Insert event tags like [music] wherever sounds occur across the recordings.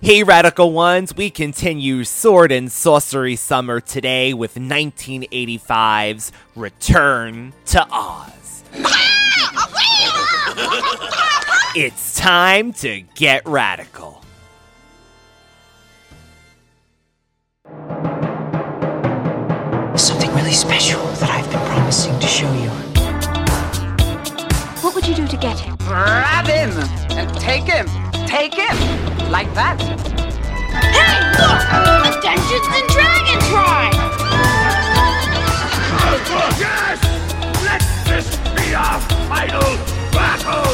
Hey, Radical Ones, we continue Sword and Sorcery Summer today with 1985's Return to Oz. [laughs] it's time to get radical. Something really special that I've been promising to show you. What would you do to get him? Grab him and take him. Take him. Like that. Hey, look! A Dungeons and Dragons ride! Yes! Let this be our final battle!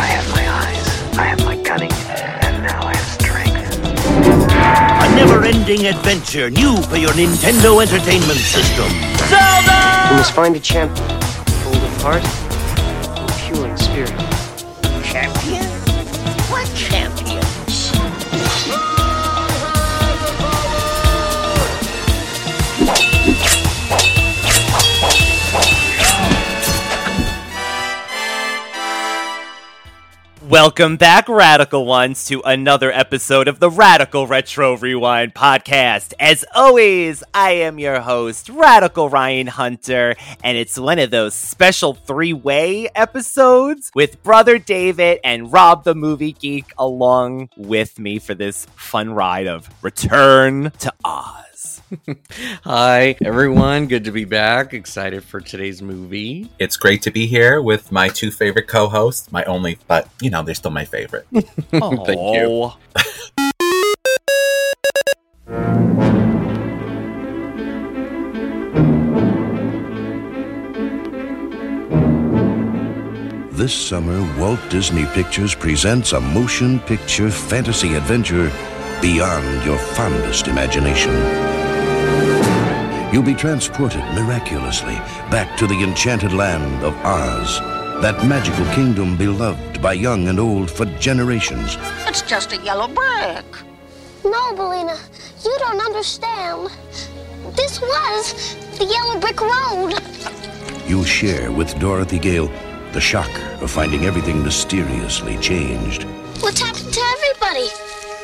I have my eyes, I have my cunning, and now I have strength. A never-ending adventure new for your Nintendo Entertainment System. Zelda! We must find a champion, full of heart and pure in spirit. Welcome back, Radical Ones, to another episode of the Radical Retro Rewind podcast. As always, I am your host, Radical Ryan Hunter, and it's one of those special three way episodes with Brother David and Rob the Movie Geek along with me for this fun ride of Return to Oz. [laughs] Hi, everyone. Good to be back. Excited for today's movie. It's great to be here with my two favorite co-hosts. My only, but you know, they're still my favorite. [laughs] [laughs] Thank you. This summer, Walt Disney Pictures presents a motion picture fantasy adventure beyond your fondest imagination. You'll be transported miraculously back to the enchanted land of Oz, that magical kingdom beloved by young and old for generations. It's just a yellow brick. No, Billina, you don't understand. This was the Yellow Brick Road. You'll share with Dorothy Gale the shock of finding everything mysteriously changed. What's happened to everybody?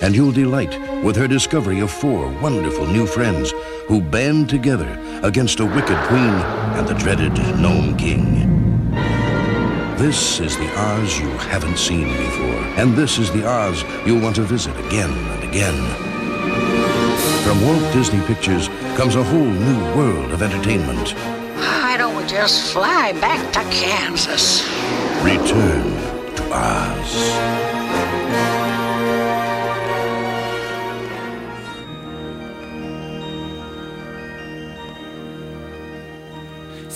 And you'll delight with her discovery of four wonderful new friends who band together against a wicked queen and the dreaded Gnome King. This is the Oz you haven't seen before, and this is the Oz you'll want to visit again and again. From Walt Disney Pictures comes a whole new world of entertainment. Why don't we just fly back to Kansas? Return to Oz.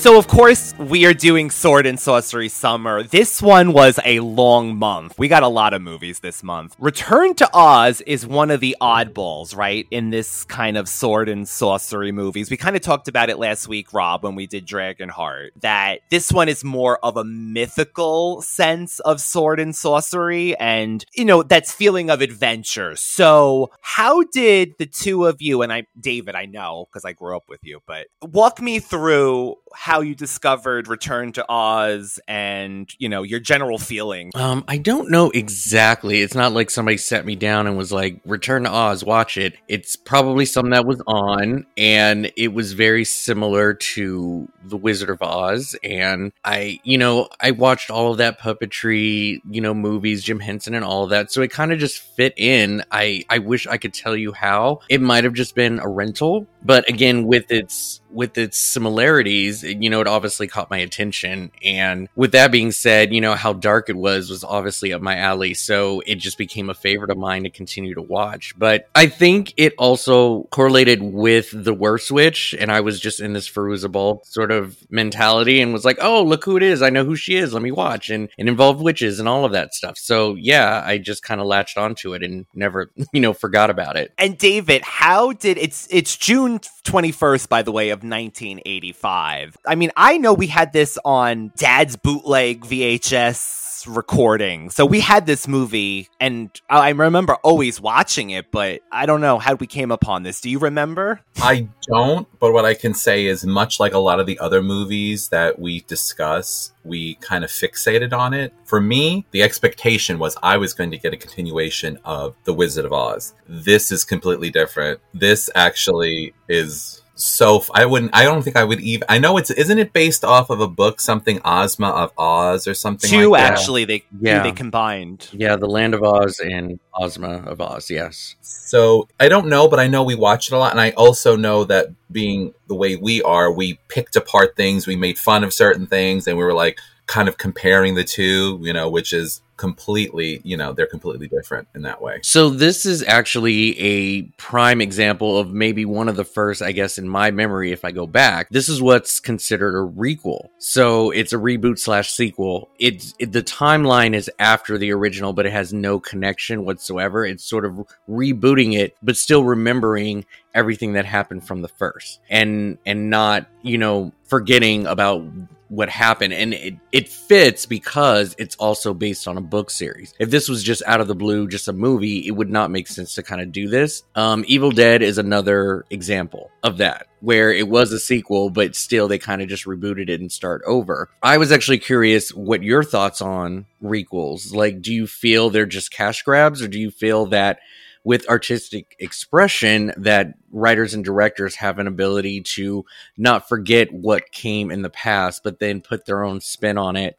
So, of course, we are doing Sword and Sorcery Summer. This one was a long month. We got a lot of movies this month. Return to Oz is one of the oddballs, right? In this kind of sword and sorcery movies. We kind of talked about it last week, Rob, when we did Dragonheart, that this one is more of a mythical sense of sword and sorcery and, you know, that's feeling of adventure. So, how did the two of you, and I, David, I know because I grew up with you, but walk me through how you discovered Return to Oz and, you know, your general feeling. Um, I don't know exactly. It's not like somebody sat me down and was like, "Return to Oz, watch it." It's probably something that was on, and it was very similar to The Wizard of Oz. And I, you know, I watched all of that puppetry, you know, movies, Jim Henson, and all of that. So it kind of just fit in. I, I wish I could tell you how. It might have just been a rental, but again, with its with its similarities, you know, it obviously caught my attention. And with that being said, you know, how dark it was was obviously up my alley. So it just became a favorite of mine to continue to watch. But I think it also correlated with the worst witch. And I was just in this Fairuza sort of mentality and was like, oh, look who it is. I know who she is. Let me watch. And it involved witches and all of that stuff. So yeah, I just kind of latched onto it and never, [laughs] you know, forgot about it. And David, how did it's it's June 21st by the way of 1985. I mean, I know we had this on Dad's bootleg VHS recording. So we had this movie, and I remember always watching it, but I don't know how we came upon this. Do you remember? I don't, but what I can say is much like a lot of the other movies that we discuss, we kind of fixated on it. For me, the expectation was I was going to get a continuation of The Wizard of Oz. This is completely different. This actually is so I wouldn't I don't think I would even I know it's isn't it based off of a book something Ozma of Oz or something Two like that? actually they Yeah. they combined. Yeah, the Land of Oz and Ozma of Oz. Yes. So I don't know, but I know we watch it a lot, and I also know that being the way we are, we picked apart things, we made fun of certain things, and we were like kind of comparing the two, you know, which is completely, you know, they're completely different in that way. So this is actually a prime example of maybe one of the first, I guess, in my memory, if I go back. This is what's considered a requel. So it's a reboot slash sequel. It's it, the timeline is after the original, but it has no connection whatsoever. It's sort of rebooting it, but still remembering everything that happened from the first, and and not you know forgetting about what happened and it, it fits because it's also based on a book series. If this was just out of the blue just a movie it would not make sense to kind of do this. Um evil dead is another example of that where it was a sequel but still they kind of just rebooted it and start over. I was actually curious what your thoughts on requels. Like do you feel they're just cash grabs or do you feel that with artistic expression that writers and directors have an ability to not forget what came in the past but then put their own spin on it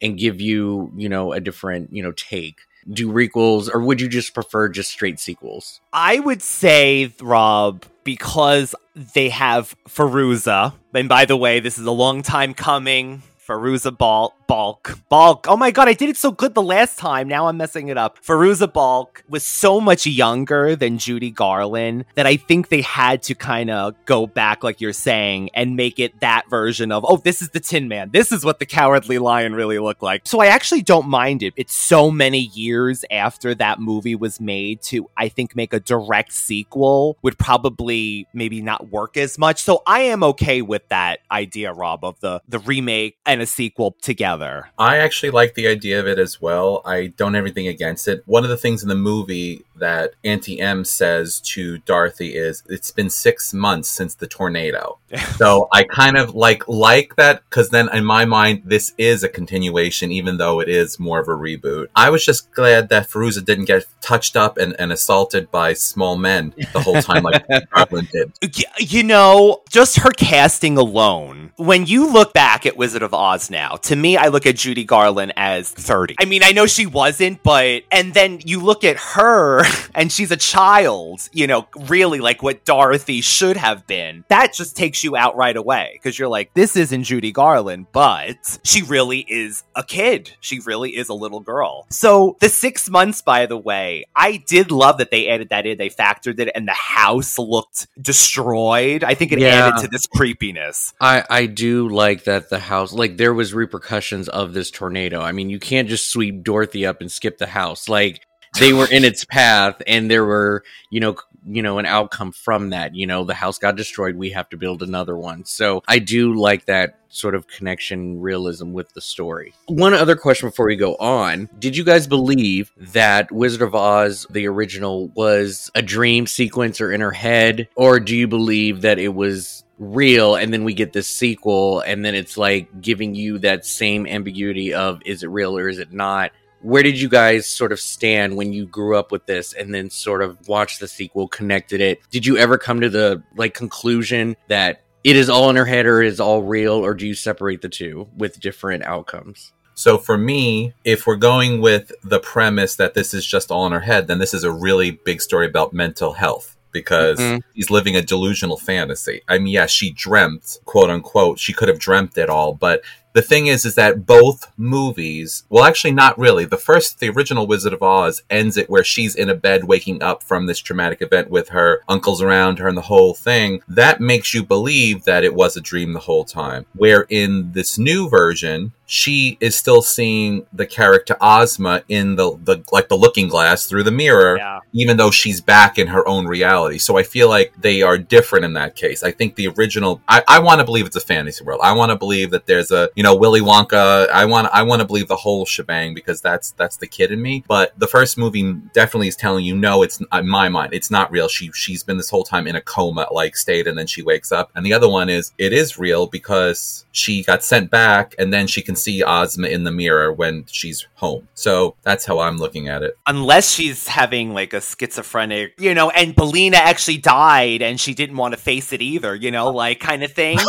and give you you know a different you know take do requels or would you just prefer just straight sequels I would say, Rob, because they have Fairuza. And by the way, this is a long time coming. Fairuza Balk, Balk, Balk. Oh my god, I did it so good the last time. Now I'm messing it up. Fairuza Balk was so much younger than Judy Garland that I think they had to kind of go back, like you're saying, and make it that version of, oh, this is the Tin Man. This is what the Cowardly Lion really looked like. So I actually don't mind it. It's so many years after that movie was made to, I think, make a direct sequel would probably maybe not work as much. So I am okay with that idea, Rob, of the the remake and a sequel together. I actually like the idea of it as well. I don't have anything against it. One of the things in the movie that Auntie M says to Dorothy is, "It's been six months since the tornado." [laughs] so I kind of like like that because then in my mind this is a continuation, even though it is more of a reboot. I was just glad that Fairuza didn't get touched up and, and assaulted by small men the whole time like [laughs] Garland did. You know, just her casting alone. When you look back at Wizard of Oz now, to me, I look at Judy Garland as 30. I mean, I know she wasn't, but, and then you look at her [laughs] and she's a child, you know, really like what Dorothy should have been. That just takes you out right away because you're like, this isn't Judy Garland, but she really is a kid. She really is a little girl. So the six months, by the way, I did love that they added that in. They factored it and the house looked destroyed. I think it Yeah. added to this creepiness. I I do like that the house like there was repercussions of this tornado. I mean, you can't just sweep Dorothy up and skip the house. Like they were in its path and there were, you know, you know, an outcome from that. You know, the house got destroyed, we have to build another one. So, I do like that sort of connection realism with the story. One other question before we go on. Did you guys believe that Wizard of Oz the original was a dream sequence or in her head or do you believe that it was real and then we get this sequel and then it's like giving you that same ambiguity of is it real or is it not? Where did you guys sort of stand when you grew up with this and then sort of watched the sequel connected it? Did you ever come to the like conclusion that it is all in her head or it is all real or do you separate the two with different outcomes? So for me, if we're going with the premise that this is just all in her head, then this is a really big story about mental health because Mhm. he's living a delusional fantasy. I mean, yeah, she dreamt, quote unquote, she could have dreamt it all, but the thing is, is that both movies, well, actually, not really. The first, the original Wizard of Oz ends it where she's in a bed waking up from this traumatic event with her uncles around her and the whole thing. That makes you believe that it was a dream the whole time. Where in this new version, she is still seeing the character Ozma in the, the like the looking glass through the mirror, Yeah. even though she's back in her own reality. So I feel like they are different in that case. I think the original I, I want to believe it's a fantasy world. I want to believe that there's a you know Willy Wonka. I want I want to believe the whole shebang because that's that's the kid in me. But the first movie definitely is telling you no, it's in my mind, it's not real. She she's been this whole time in a coma like state, and then she wakes up. And the other one is it is real because she got sent back, and then she can see Ozma in the mirror when she's home. So that's how I'm looking at it. Unless she's having like a schizophrenic, you know, and Billina actually died and she didn't want to face it either, you know, like kind of thing. [laughs]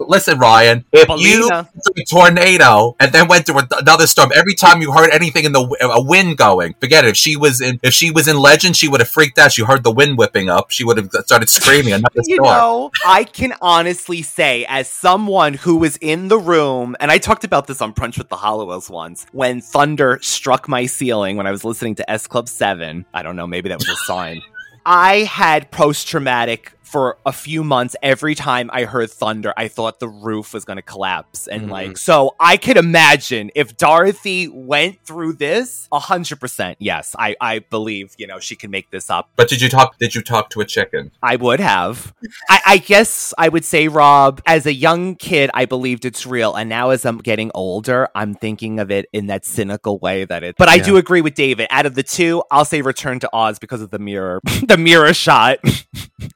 Listen, Ryan, if you Billina. a tornado and then went through another storm, every time you heard anything in the uh, a wind going, forget it. If she was in if she was in Legend, she would have freaked out. She heard the wind whipping up. She would have started screaming. Another [laughs] you storm. know, I can honestly say, as someone who was in the room, and I talked about this on Brunch with the Halliwells once, when thunder struck my ceiling when I was listening to S Club 7. I don't know, maybe that was a sign. [laughs] I had post traumatic for a few months. Every time I heard thunder, I thought the roof was going to collapse. And Mhm. like, so I could imagine if Dorothy went through this, a 100%. Yes, I, I believe, you know, she can make this up. But did you talk? Did you talk to a chicken? I would have. I, I guess I would say, Rob, as a young kid, I believed it's real. And now as I'm getting older, I'm thinking of it in that cynical way that it. But I Yeah. do agree with David. Out of the two, I'll say Return to Oz because of the mirror, [laughs] the mirror shot.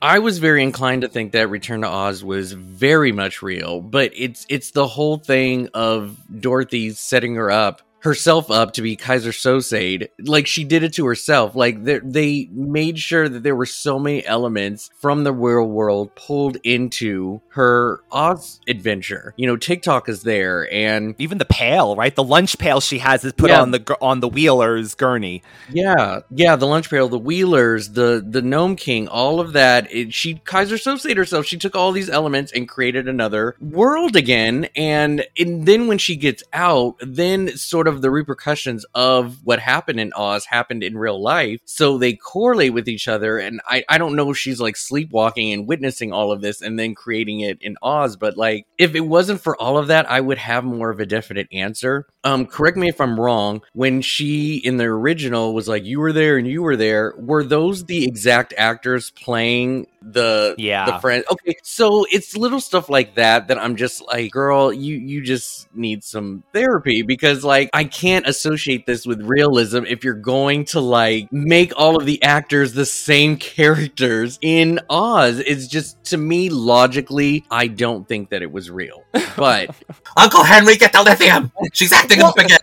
I was very inclined to think that Return to Oz was very much real, but it's it's the whole thing of Dorothy setting her up herself up to be Kaiser Sosade. Like she did it to herself. Like they- they made sure that there were so many elements from the real world pulled into her Oz adventure. You know, Tik-Tok is there and Even the pail, right? The lunch pail she has is put Yeah. on the on the wheeler's gurney. Yeah, yeah, the lunch pail, the Wheelers, the the Gnome King, all of that. It, she Kaiser Sosate herself. She took all these elements and created another world again. And and then when she gets out, then sort of the repercussions of what happened in Oz happened in real life. So they correlate with each other. And I I don't know if she's like sleepwalking and witnessing all of this and then creating it in Oz. But like if it wasn't for all of that, I would have more of a definite answer. Um, correct me if I'm wrong. When she in the original was like, "You were there and you were there," were those the exact actors playing the Yeah. the friend? Okay, so it's little stuff like that that I'm just like, girl, you you just need some therapy because like I can't associate this with realism if you're going to like make all of the actors the same characters in Oz. It's just to me logically, I don't think that it was real, but. [laughs] Uncle Henry, get the lithium. She's acting up again.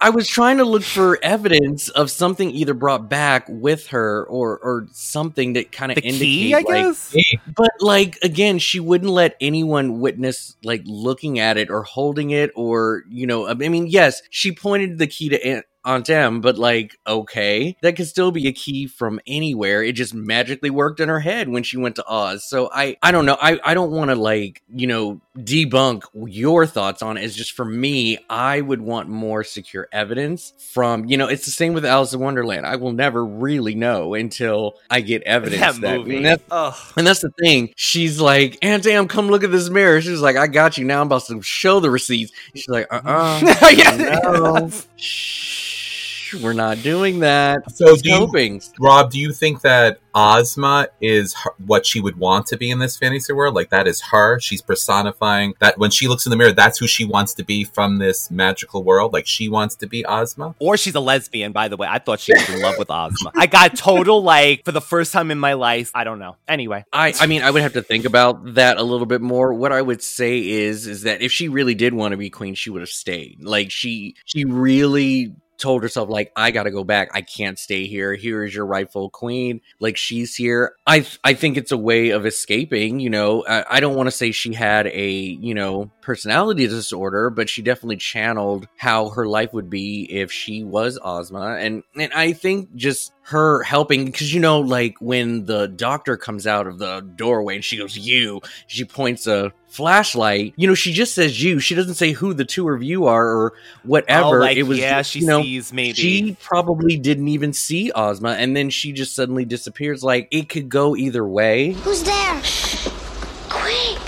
I was trying to look for evidence of something either brought back with her or or something that kind of The indicate key, I like guess. but like again she wouldn't let anyone witness like looking at it or holding it or you know I mean yes she pointed the key to Aunt Aunt Em, but like, okay, that could still be a key from anywhere. It just magically worked in her head when she went to Oz. So I, I don't know. I, I don't want to like, you know, debunk your thoughts on it. It's just for me, I would want more secure evidence from, you know, it's the same with Alice in Wonderland. I will never really know until I get evidence That movie. and that's, and that's the thing. She's like, Aunt Em, come look at this mirror. She's like, I got you. Now I'm about to show the receipts. She's like, [laughs] uh uh Yeah. no. [laughs] Shh, we're not doing that. So do you- Rob, do you think that Ozma is her, what she would want to be in this fantasy world? Like that is her. She's personifying that when she looks in the mirror, that's who she wants to be from this magical world. Like she wants to be Ozma. Or she's a lesbian, by the way. I thought she was in love with Ozma. I got total, like, for the first time in my life. I don't know. Anyway. I, I mean, I would have to think about that a little bit more. What I would say is, is that if she really did want to be queen, she would have stayed. Like she, she really told herself, like, I got to go back. I can't stay here. Here is your rightful queen. Like she's here. I, I think it's a way of escaping. You know, I, I don't want to say she had a, you know, personality disorder, but she definitely channeled how her life would be if she was Ozma. And, and I think just her helping because you know like when the doctor comes out of the doorway and she goes you she points a flashlight you know she just says you she doesn't say who the two of you are or whatever Oh, like, it was yeah, just, she you know, sees maybe. she probably didn't even see ozma and then she just suddenly disappears like it could go either way Who's there? Quick!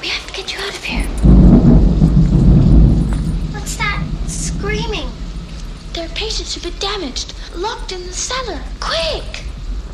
We have to get you out of here. What's that screaming their patients have been damaged. Locked in the cellar. Quick!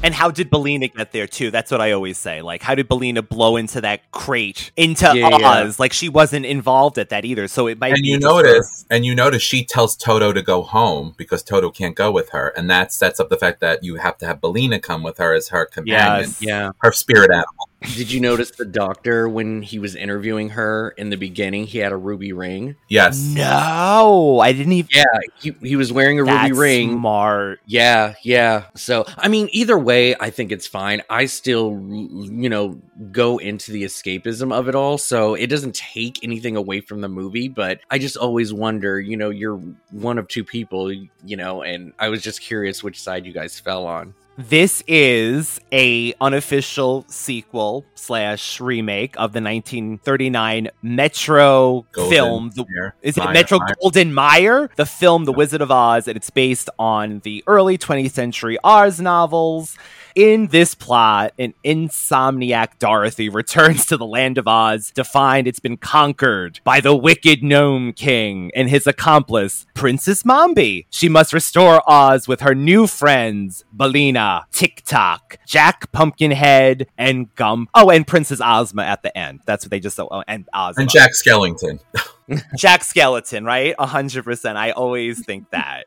And how did Billina get there too? That's what I always say. Like, how did Billina blow into that crate into Yeah, Oz? yeah. Like, she wasn't involved at that either. So it might and be you just her- notice and you notice she tells toto to go home because toto can't go with her and that sets up the fact that you have to have billina come with her as her companion Yes. Yeah. her spirit animal Did you notice the doctor when he was interviewing her in the beginning? He had a ruby ring. yes No, I didn't even. Yeah, he, he was wearing a That's ruby ring. Smart. Yeah, yeah. So, I mean, either way, I think it's fine. I still, you know, go into the escapism of it all. So it doesn't take anything away from the movie, but I just always wonder, you know, you're one of two people, you know, and I was just curious which side you guys fell on. This is a unofficial sequel slash remake of the 1939 Metro Golden film. The, is it Metro Meyer. Golden Meyer? The film The Wizard of Oz, and it's based on the early 20th century Oz novels. In this plot, an insomniac Dorothy returns to the land of Oz to find it's been conquered by the wicked Gnome King and his accomplice, Princess Mombi. She must restore Oz with her new friends, Billina, Tick Tock, Jack Pumpkinhead, and Gump. Oh, and Princess Ozma at the end. That's what they just oh, and Ozma. and jack skellington [laughs] Jack Skeleton, right? A hundred percent. I always think that.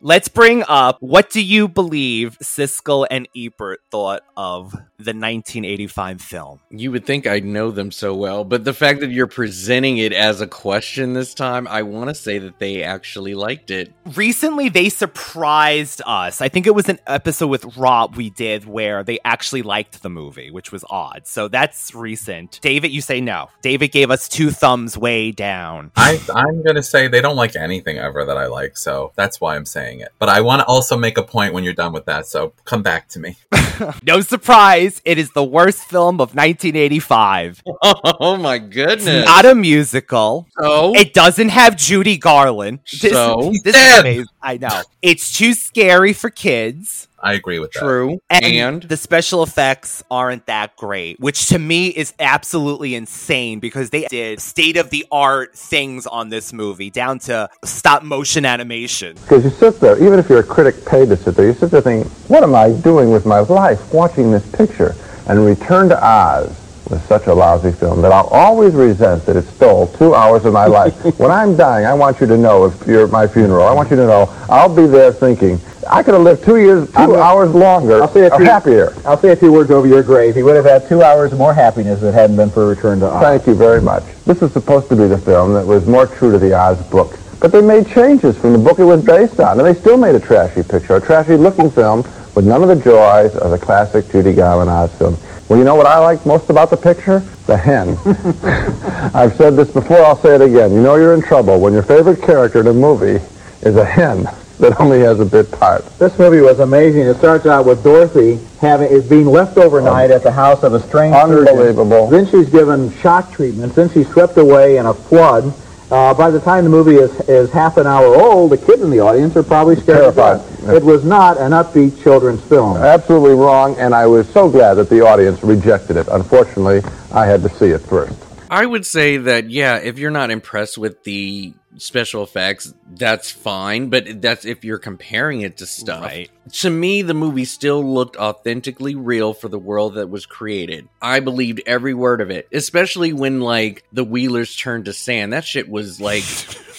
Let's bring up what do you believe Siskel and Ebert thought of the 1985 film? You would think I'd know them so well, but the fact that you're presenting it as a question this time, I want to say that they actually liked it. Recently, they surprised us. I think it was an episode with Rob we did where they actually liked the movie, which was odd. So that's recent. David, you say no. David gave us two thumbs way down. I, I'm going to say they don't like anything ever that I like, so that's why I'm saying it. But I want to also make a point when you're done with that, so come back to me. [laughs] No surprise, it is the worst film of 1985. [laughs] Oh my goodness. It's not a musical. so, It doesn't have Judy Garland. This, So? this is amazing. I know. It's too scary for kids. I agree with that. true. And, And, the special effects aren't that great, which to me is absolutely insane because they did state of the art things on this movie down to stop motion animation. Because you sit there, even if you're a critic paid to sit there, you sit there thinking, what am I doing with my life watching this picture? And Return to Oz was such a lousy film that I'll always resent that it stole two hours of my life. [laughs] when I'm dying, I want you to know, if you're at my funeral, I want you to know, I'll be there thinking, I could have lived two years, 2 hours longer, I'll say a few- happier. I'll say a few words over your grave. He would have had two hours more happiness if it hadn't been for Return to Oz. Thank you very much. This is supposed to be the film that was more true to the Oz book. But they made changes from the book it was based on, and they still made a trashy picture, a trashy-looking film with none of the joys of the classic Judy Garland Oz film. Well, you know what I like most about the picture? The hen. [laughs] I've said this before, I'll say it again. You know you're in trouble when your favorite character in a movie is a hen that only has a bit part. This movie was amazing. It starts out with Dorothy having is being left overnight at the house of a strange surgeon. Unbelievable. Then she's given shock treatment. Then she's swept away in a flood. Uh, by the time the movie is, is half an hour old, the kids in the audience are probably scared to Terrified. death. It was not an upbeat children's film. Absolutely wrong, and I was so glad that the audience rejected it. Unfortunately, I had to see it first. I would say that, yeah, if you're not impressed with the special effects, that's fine, but that's if you're comparing it to stuff. Right. To me, the movie still looked authentically real for the world that was created. I believed every word of it, especially when, like, the Wheelers turned to sand. That shit was, like,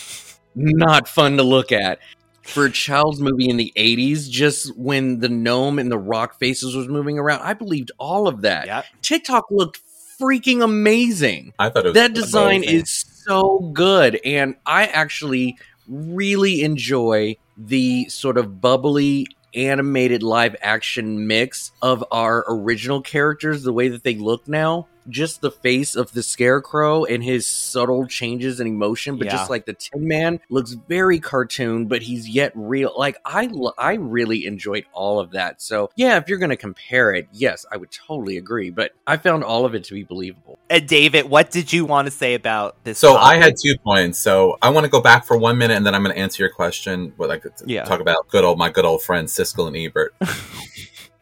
[laughs] not fun to look at. For a child's movie in the 80s, just when the gnome and the rock faces was moving around, I believed all of that. Yep. Tik-Tok looked freaking amazing I thought it was that design amazing. is so good and i actually really enjoy the sort of bubbly animated live action mix of our original characters the way that they look now just the face of the scarecrow and his subtle changes in emotion but Yeah. just like the tin man looks very cartoon but he's yet real like i lo- i really enjoyed all of that so yeah if you're gonna compare it yes i would totally agree but i found all of it to be believable And David, what did you want to say about this? So I had two points. So I want to go back for one minute, and then I'm going to answer your question. What I could Yeah. talk about good old my good old friends Siskel and Ebert. [laughs]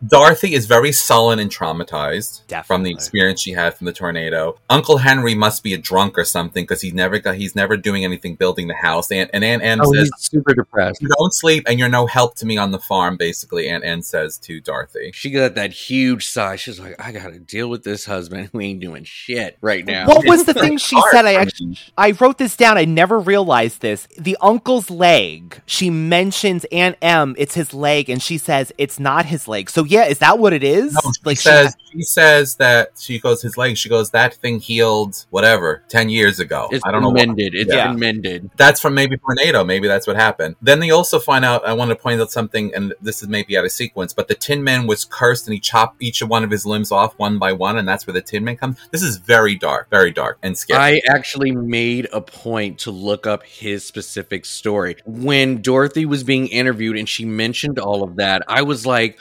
Dorothy is very sullen and traumatized from the experience she had from the tornado. Uncle Henry must be a drunk or something because he never got he's never doing anything building the house. And, and Aunt Anne Oh, says, he's super depressed. "You don't sleep, and you're no help to me on the farm." Basically, Aunt Anne says to Dorothy. She got that huge sigh. She's like, I gotta deal with this husband [laughs] who ain't doing shit right now. What was the thing she said? I actually I wrote this down. I never realized this. The uncle's leg. She mentions Aunt M. It's his leg, and she says it's not his leg. So yeah, is that what it is? No, she like she says she says that she goes his leg. She goes that thing healed whatever ten years ago. It's I don't know. been what- mended. It's Yeah. been mended. That's from maybe tornado. Maybe that's what happened. Then they also find out. I want to point out something, and this is maybe out of sequence, but the Tin Man was cursed, and he chopped each one of his limbs off one by one, and that's where the Tin Man comes. This is very dark, very dark and scary. I actually made a point to look up his specific story. When Dorothy was being interviewed and she mentioned all of that, I was like,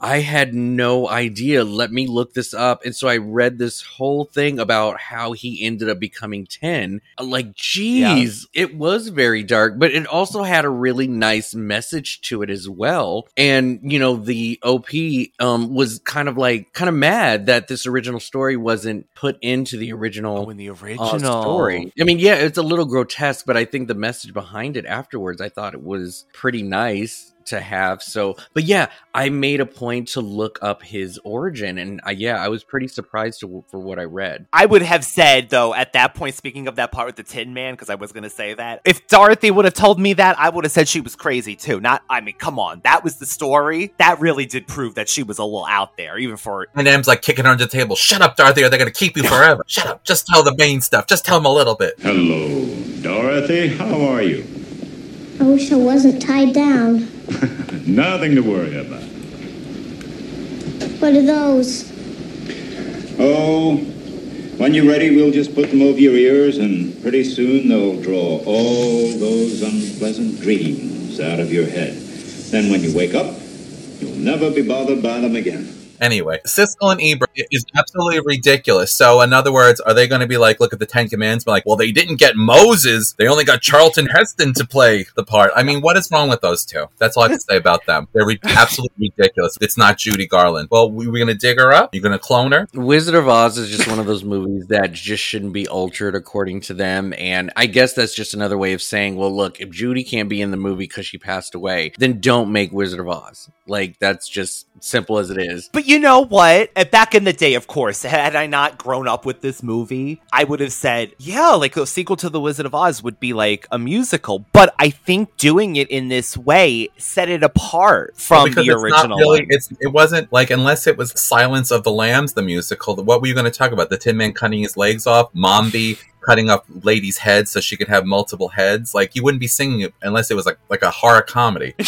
I had no idea. Let me look this up. And so I read this whole thing about how he ended up becoming 10. Like, geez, it was very dark, but it also had a really nice message to it as well. And, you know, the OP um, was kind of like, kind of mad that this original story wasn't put into the original Oh, in the uh, original story. I mean, yeah, it's a little grotesque, but I think the message behind it afterwards, I thought it was pretty nice to have. So, but yeah, I made a point to look up his origin, and I, yeah, I was pretty surprised to, for what I read. I would have said though at that point, speaking of that part with the Tin Man, because I was going to say that if Dorothy would have told me that, I would have said she was crazy too. Not, I mean, come on, that was the story. That really did prove that she was a little out there, even for and M's like kicking her under the table. Shut up, Dorothy, or they're going to keep you forever. Shut up. Just tell the main stuff. Just tell them a little bit. Hello, Dorothy. How are you? I wish I wasn't tied down. [laughs] Nothing to worry about. What are those? Oh, when you're ready, we'll just put them over your ears, and pretty soon they'll draw all those unpleasant dreams out of your head. Then when you wake up, you'll never be bothered by them again. Anyway, Siskel and Ebert is absolutely ridiculous. So, in other words, are they going to be like, look at the Ten Commandments, be like, well, they didn't get Moses. They only got Charlton Heston to play the part. I mean, what is wrong with those two? That's all I can say about them. They're re- [laughs] absolutely ridiculous. It's not Judy Garland. Well, we, we're going to dig her up. You're going to clone her. Wizard of Oz is just one of those movies that just shouldn't be altered according to them. And I guess that's just another way of saying, well, look, if Judy can't be in the movie because she passed away, then don't make Wizard of Oz. Like, that's just simple as it is. But you know what? Uh, Back in the day, of course, had I not grown up with this movie, I would have said, yeah, like a sequel to The Wizard of Oz would be like a musical. But I think doing it in this way set it apart from because the it's not original really, it's it wasn't like unless it was Silence of the Lambs, the musical. What were you going to talk about? The Tin Man cutting his legs off, Mombi cutting up ladies' heads so she could have multiple heads. Like you wouldn't be singing it unless it was like like a horror comedy. [laughs]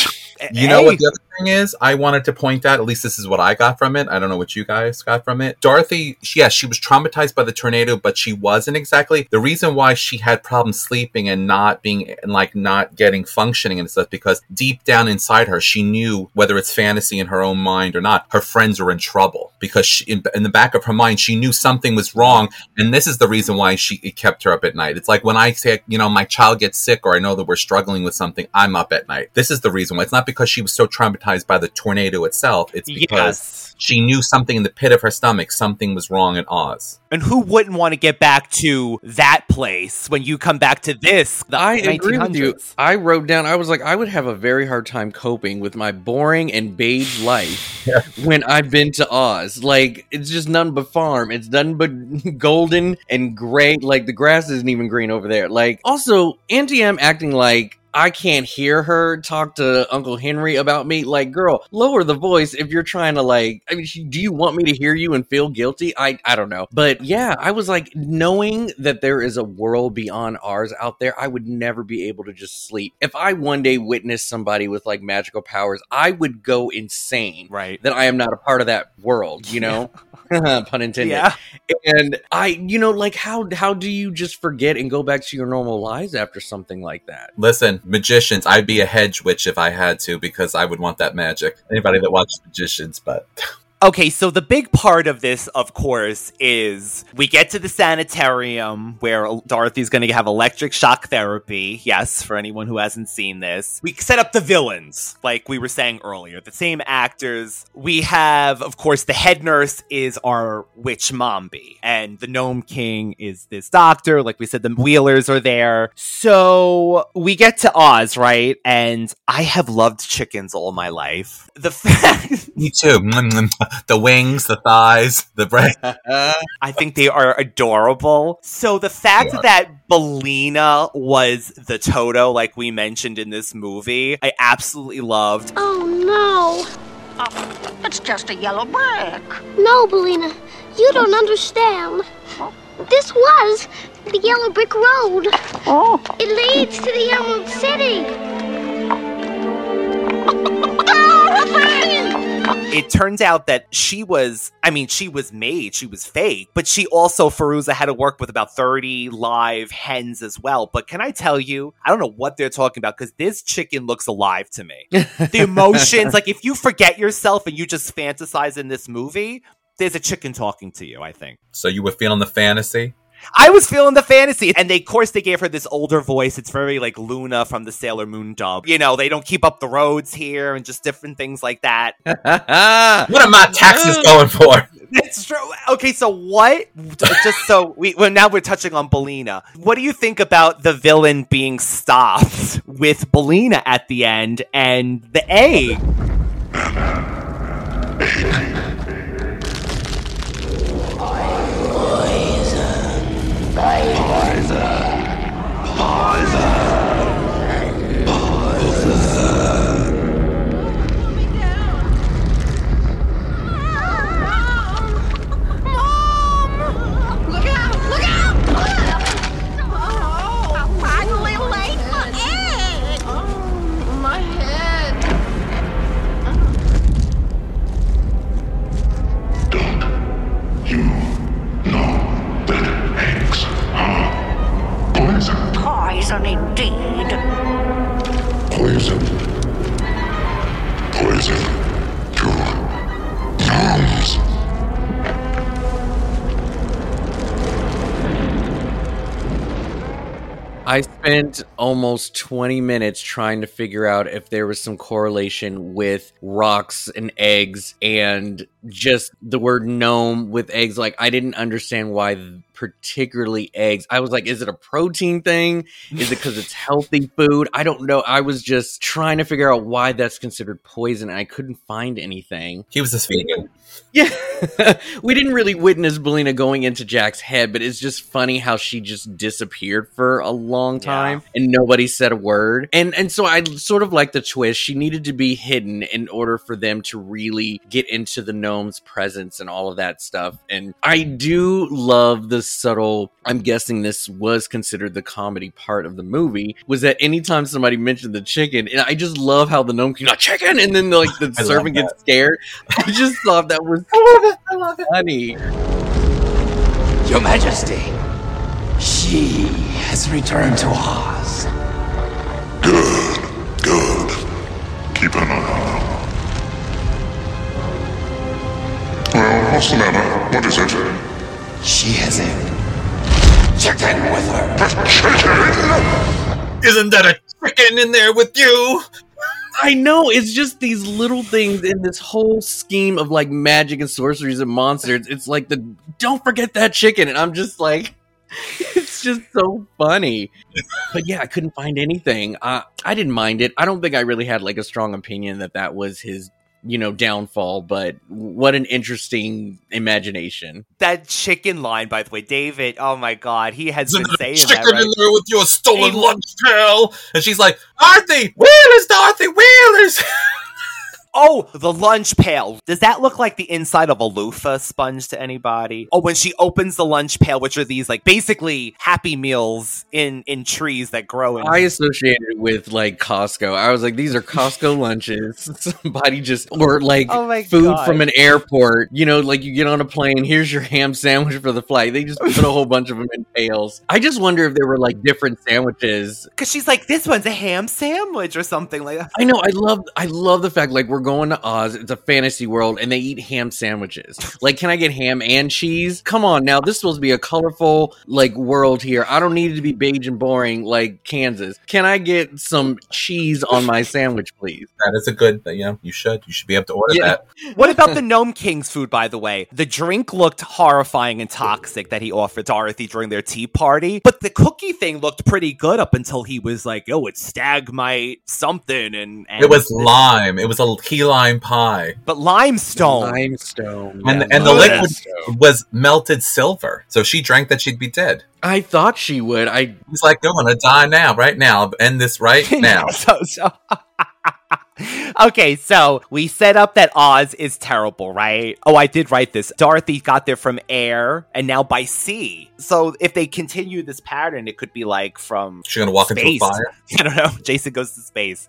You know Hey. what the other thing is? I wanted to point out, at least this is what I got from it. I don't know what you guys got from it. Dorothy, yes, she was traumatized by the tornado, but she wasn't exactly. The reason why she had problems sleeping and not being, and like not getting functioning and stuff, because deep down inside her, she knew whether it's fantasy in her own mind or not, her friends were in trouble because she, in, in the back of her mind, she knew something was wrong. And this is the reason why she it kept her up at night. It's like when I say, you know, my child gets sick or I know that we're struggling with something, I'm up at night. This is the reason why. It's not because she was so traumatized by the tornado itself. It's because Yes. she knew something in the pit of her stomach, something was wrong in Oz. And who wouldn't want to get back to that place when you come back to this? The I agree with you. I wrote down, I was like, I would have a very hard time coping with my boring and beige life [laughs] when I've been to Oz. Like, it's just none but farm. It's none but [laughs] golden and gray. Like, the grass isn't even green over there. Like, also, Auntie M acting like, I can't hear her talk to Uncle Henry about me. Like, girl, lower the voice if you're trying to like. I mean, she- do you want me to hear you and feel guilty? I I don't know, but yeah, I was like knowing that there is a world beyond ours out there. I would never be able to just sleep. If I one day witnessed somebody with like magical powers, I would go insane. Right. That I am not a part of that world. You know, [laughs] [laughs] pun intended. Yeah. And I, you know, like how how do you just forget and go back to your normal lives after something like that? Listen, magicians, I'd be a hedge witch if I had to because I would want that magic. Anybody that watches magicians, but [laughs] Okay, so the big part of this, of course, is we get to the sanitarium where Dorothy's going to have electric shock therapy. Yes, for anyone who hasn't seen this. We set up the villains, like we were saying earlier, the same actors. We have, of course, the head nurse is our witch Mombi, and the Gnome King is this doctor. Like we said, the Wheelers are there. So we get to Oz, right? And I have loved chickens all my life. The [laughs] fact Me too. The wings, the thighs, the breast. [laughs] I think they are adorable. So the fact that Billina was the Toto, like we mentioned in this movie, I absolutely loved. Oh no! Oh, it's just a yellow brick. No, Billina, you don't understand. This was the Yellow Brick Road. Oh. It leads to the Emerald City. [laughs] Ah, It turns out that she was, I mean, she was made, she was fake, but she also, Fairuza, had to work with about 30 live hens as well. But can I tell you, I don't know what they're talking about because this chicken looks alive to me. the emotions, like if you forget yourself and you just fantasize in this movie, there's a chicken talking to you, I think. So you were feeling the fantasy? I was feeling the fantasy, and they, of course, they gave her this older voice. It's very like Luna from the Sailor Moon dub. You know, they don't keep up the roads here, and just different things like that. [laughs] What are my taxes going for? It's true. Okay, so what? Just so we well now we're touching on Billina. What do you think about the villain being stopped with Billina at the end and the egg? Spent almost 20 minutes trying to figure out if there was some correlation with rocks and eggs and just the word gnome with eggs. Like, I didn't understand why particularly eggs. I was like, is it a protein thing? Is it because it's healthy food? I don't know. I was just trying to figure out why that's considered poison and I couldn't find anything. He was this vegan. Yeah. [laughs] we didn't really witness Billina going into Jack's head, but it's just funny how she just disappeared for a long time and nobody said a word. And and so I sort of like the twist. She needed to be hidden in order for them to really get into the gnome's presence and all of that stuff. And I do love the subtle I'm guessing this was considered the comedy part of the movie, was that anytime somebody mentioned the chicken, and I just love how the gnome came out chicken and then like the [laughs] I servant gets scared. I just thought that was I love it. I love it. funny. Your Majesty, she has returned to Oz. Good. Good. Keep an eye on her. Well, what's the matter? What is it? She has a chicken with her. Chicken? Isn't that a chicken in there with you? I know it's just these little things in this whole scheme of like magic and sorceries and monsters. It's like the don't forget that chicken, and I'm just like, [laughs] it's just so funny. But yeah, I couldn't find anything. Uh, I didn't mind it. I don't think I really had like a strong opinion that that was his, you know, downfall. But what an interesting imagination. That chicken line, by the way, David. Oh my God, he has Isn't been a [laughs] saying chicken that. Right? in there with your stolen Hey, lunch pail? And she's like, Dorothy, Wheelers, Dorothy, Wheelers. [laughs] Oh, the lunch pail. Does that look like the inside of a loofah sponge to anybody? Oh, when she opens the lunch pail, which are these like basically happy meals in in trees that grow in. I associated it with like Costco. I was like, these are Costco [laughs] lunches. [laughs] Somebody just or like Oh food God. from an airport. You know, like you get on a plane. Here's your ham sandwich for the flight. They just [laughs] put a whole bunch of them in pails. I just wonder if there were like different sandwiches. Because she's like, this one's a ham sandwich or something like that. I know. I love. I love the fact like we're going to Oz. It's a fantasy world, and they eat ham sandwiches. Like, can I get ham and cheese? Come on, now this is supposed to be a colorful like world here. I don't need it to be beige and boring like Kansas. Can I get some cheese on my sandwich, please? That is a good thing. Yeah, you should. You should be able to order that. What about the Gnome King's food, by the way? The drink looked horrifying and toxic that he offered Dorothy during their tea party, but the cookie thing looked pretty good up until he was like, oh, it's stagmite something. And, and It was lime. It was a key lime pie. But limestone. Limestone. And yeah, and the liquid limestone. was melted silver. So she drank that, she'd be dead. I thought she would. I He's like, I'm gonna die now, right now. End this right [laughs] now. [laughs] so so [laughs] Okay, so we set up that Oz is terrible, right? Oh, I did write this. Dorothy got there from air and now by sea. So if they continue this pattern, it could be like from She's gonna walk into a fire. I don't know. Jason goes to space.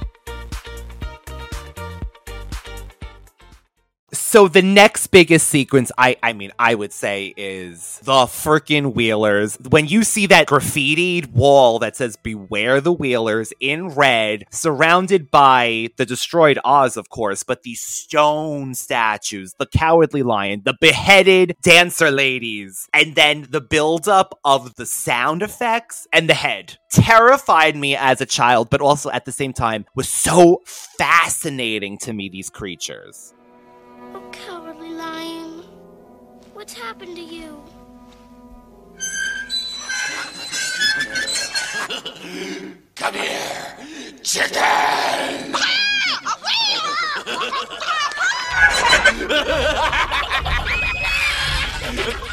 So the next biggest sequence, I I mean, I would say is the frickin' Wheelers. When you see that graffitied wall that says "Beware the Wheelers" in red, surrounded by the destroyed Oz, of course, but the stone statues, the Cowardly Lion, the beheaded dancer ladies, and then the buildup of the sound effects and the head terrified me as a child, but also at the same time was so fascinating to me. These creatures. Oh, cowardly lion. What's happened to you? Come here, chicken! Ah!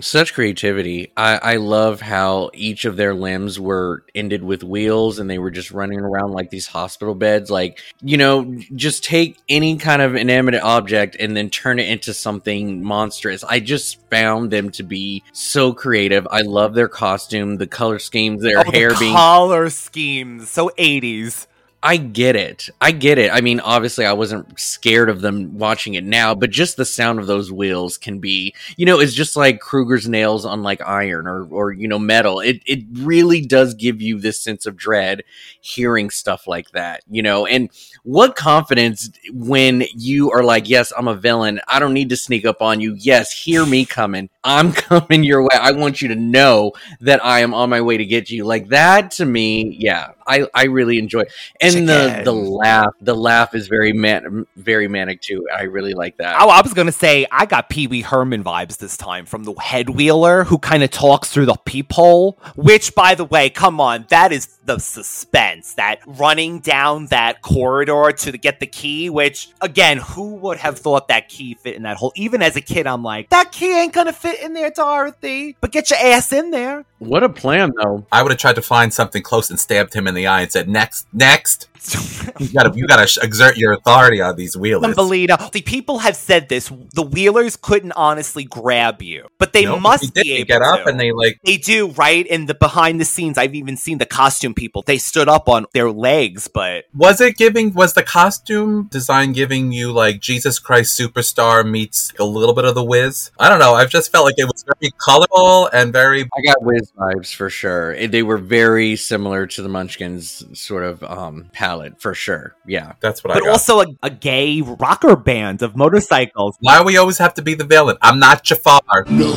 Such creativity. I, I love how each of their limbs were ended with wheels and they were just running around like these hospital beds. Like, you know, just take any kind of inanimate object and then turn it into something monstrous. I just found them to be so creative. I love their costume, the color schemes, their Oh, hair the being color schemes, so 80s. I get it. I get it. I mean, obviously, I wasn't scared of them watching it now, but just the sound of those wheels can be, you know, it's just like Krueger's nails on like iron or, or you know, metal. It it really does give you this sense of dread hearing stuff like that, you know. And what confidence when you are like, yes, I'm a villain. I don't need to sneak up on you. Yes, hear me coming. I'm [laughs] coming your way. I want you to know that I am on my way to get you. Like that to me, yeah, I, I really enjoy. And the the laugh, the laugh is very man, very manic too. I really like that. Oh, I was gonna say I got Pee Wee Herman vibes this time from the head wheeler who kind of talks through the peephole. Which, by the way, come on, that is the suspense. That running down that corridor to get the key. Which, again, who would have thought that key fit in that hole? Even as a kid, I'm like, that key ain't gonna fit in there, Dorothy. But get your ass in there. What a plan, though. I would have tried to find something close and stabbed him in the eye and said, "Next, next." [laughs] you gotta, you gotta sh- exert your authority on these wheelers. Thumbelina. The people have said this. The wheelers couldn't honestly grab you, but they Nope, must they did. be They able get up to. and they, like- they do right in the behind the scenes. I've even seen the costume people. They stood up on their legs, but Was it giving? Was the costume design giving you like Jesus Christ Superstar meets a little bit of the Wiz? I don't know. I've just felt like it was very colorful and very. I got Wiz vibes for sure. They were very similar to the Munchkins sort of um palette for sure. Yeah, that's what I but also a, a gay rocker band of motorcycles. Why do we always have to be the villain? I'm not Jafar. No,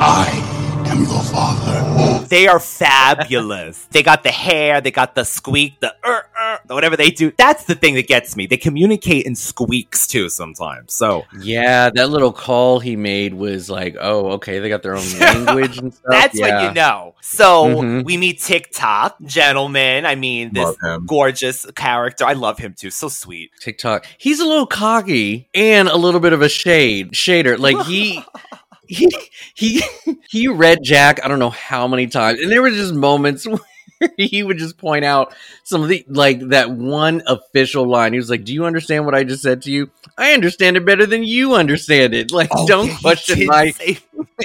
I am your father. They are fabulous. they got the hair, they got the squeak, the er, er, whatever they do. That's the thing that gets me. They communicate in squeaks too sometimes. So yeah. That little call he made was like, oh, okay, they got their own language and stuff. That's yeah. when you know. So Mhm. we meet Tik-Tok, gentleman. I mean, this gorgeous character. I love him too. So sweet. Tik-Tok. He's a little cocky and a little bit of a shade shader. Like he. [laughs] He he he read Jack I don't know how many times, and there were just moments [laughs] where he would just point out some of the like that one official line. He was like, "Do you understand what I just said to you? I understand it better than you understand it. Like, Oh, don't yeah, question my [laughs] say-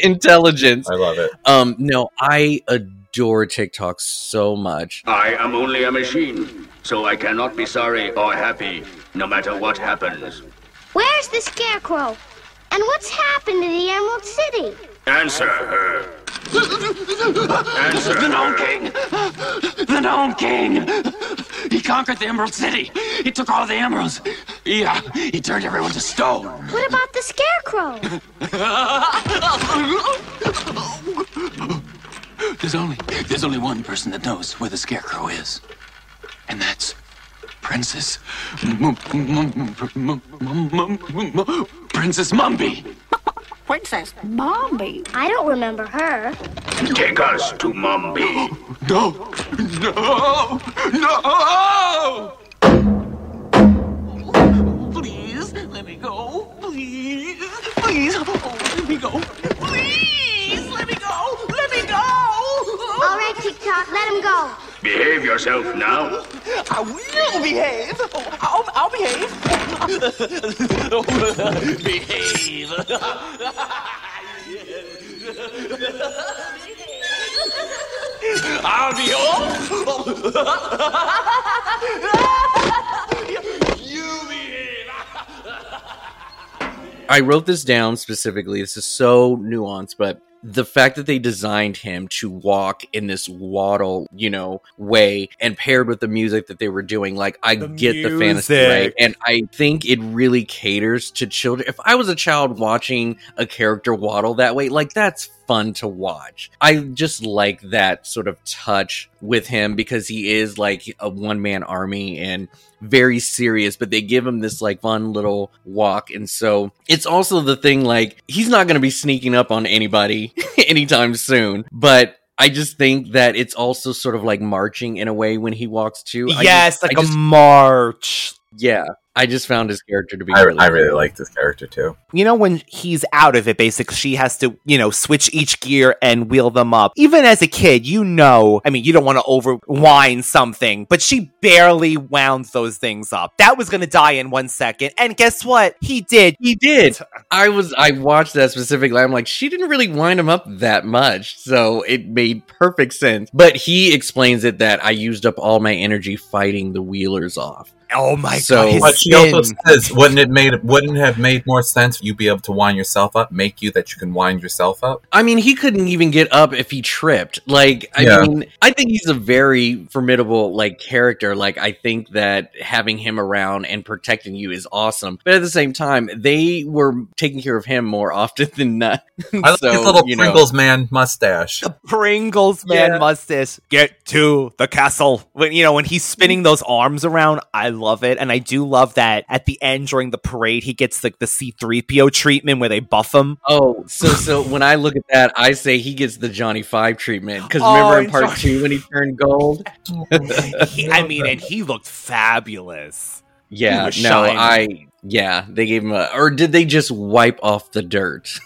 intelligence." I love it. Um, no, I adore Tik-Tok so much. I am only a machine, so I cannot be sorry or happy, no matter what happens. Where's the scarecrow? And what's happened to the Emerald City? Answer her. Answer The Gnome her. King! The Gnome King! He conquered the Emerald City! He took all the emeralds! Yeah, he turned everyone to stone! What about the scarecrow? There's only there's only one person that knows where the scarecrow is. And that's Princess Princess Mombi! Princess Mombi. I don't remember her. Take us to Mombi. [gasps] No! No! No! Please, let me go. Please. Please. Oh, let me go. Please, let me go. Let me go. All right, Tik-Tok, let him go. Behave yourself now. I will behave. I'll, I'll behave. behave. I'll be you behave. I wrote this down specifically. This is so nuanced, but the fact that they designed him to walk in this waddle, you know, way and paired with the music that they were doing, like I get the fantasy, right? And I think it really caters to children. If I was a child watching a character waddle that way, like that's fun to watch. I just like that sort of touch with him because he is like a one man army and very serious, but they give him this like fun little walk. And so it's also the thing like he's not going to be sneaking up on anybody [laughs] anytime soon, but I just think that it's also sort of like marching in a way when he walks too. Yes, just- like I a just- march. Yeah. I just found his character to be I, really I really like this character too. You know, when he's out of it, basically, she has to, you know, switch each gear and wheel them up. Even as a kid, you know, I mean, you don't want to overwind something, but she barely wound those things up. That was going to die in one second. And guess what? He did. He did. I was I watched that specifically. I'm like, she didn't really wind him up that much, so it made perfect sense. But he explains it that I used up all my energy fighting the wheelers off. Oh my So- god, his But she also says, wouldn't it made wouldn't have made more sense for you be able to wind yourself up, make you that you can wind yourself up? I mean, he couldn't even get up if he tripped. Like, I Yeah. mean, I think he's a very formidable like character. Like, I think that having him around and protecting you is awesome. But at the same time, they were taking care of him more [laughs] often than not. I like So, his little you know. Pringles man mustache. Pringles man Yeah. mustache. Get to the castle. When you know when he's spinning those arms around, I love it, and I do love that at the end during the parade, he gets like the C three PO treatment where they buff him. Oh, so so when I look at that, I say he gets the Johnny Five treatment because Oh, remember in part Johnny- two when he turned gold? He, I mean, and he looked fabulous. Yeah, no, shining. I yeah, they gave him a, or did they just wipe off the dirt?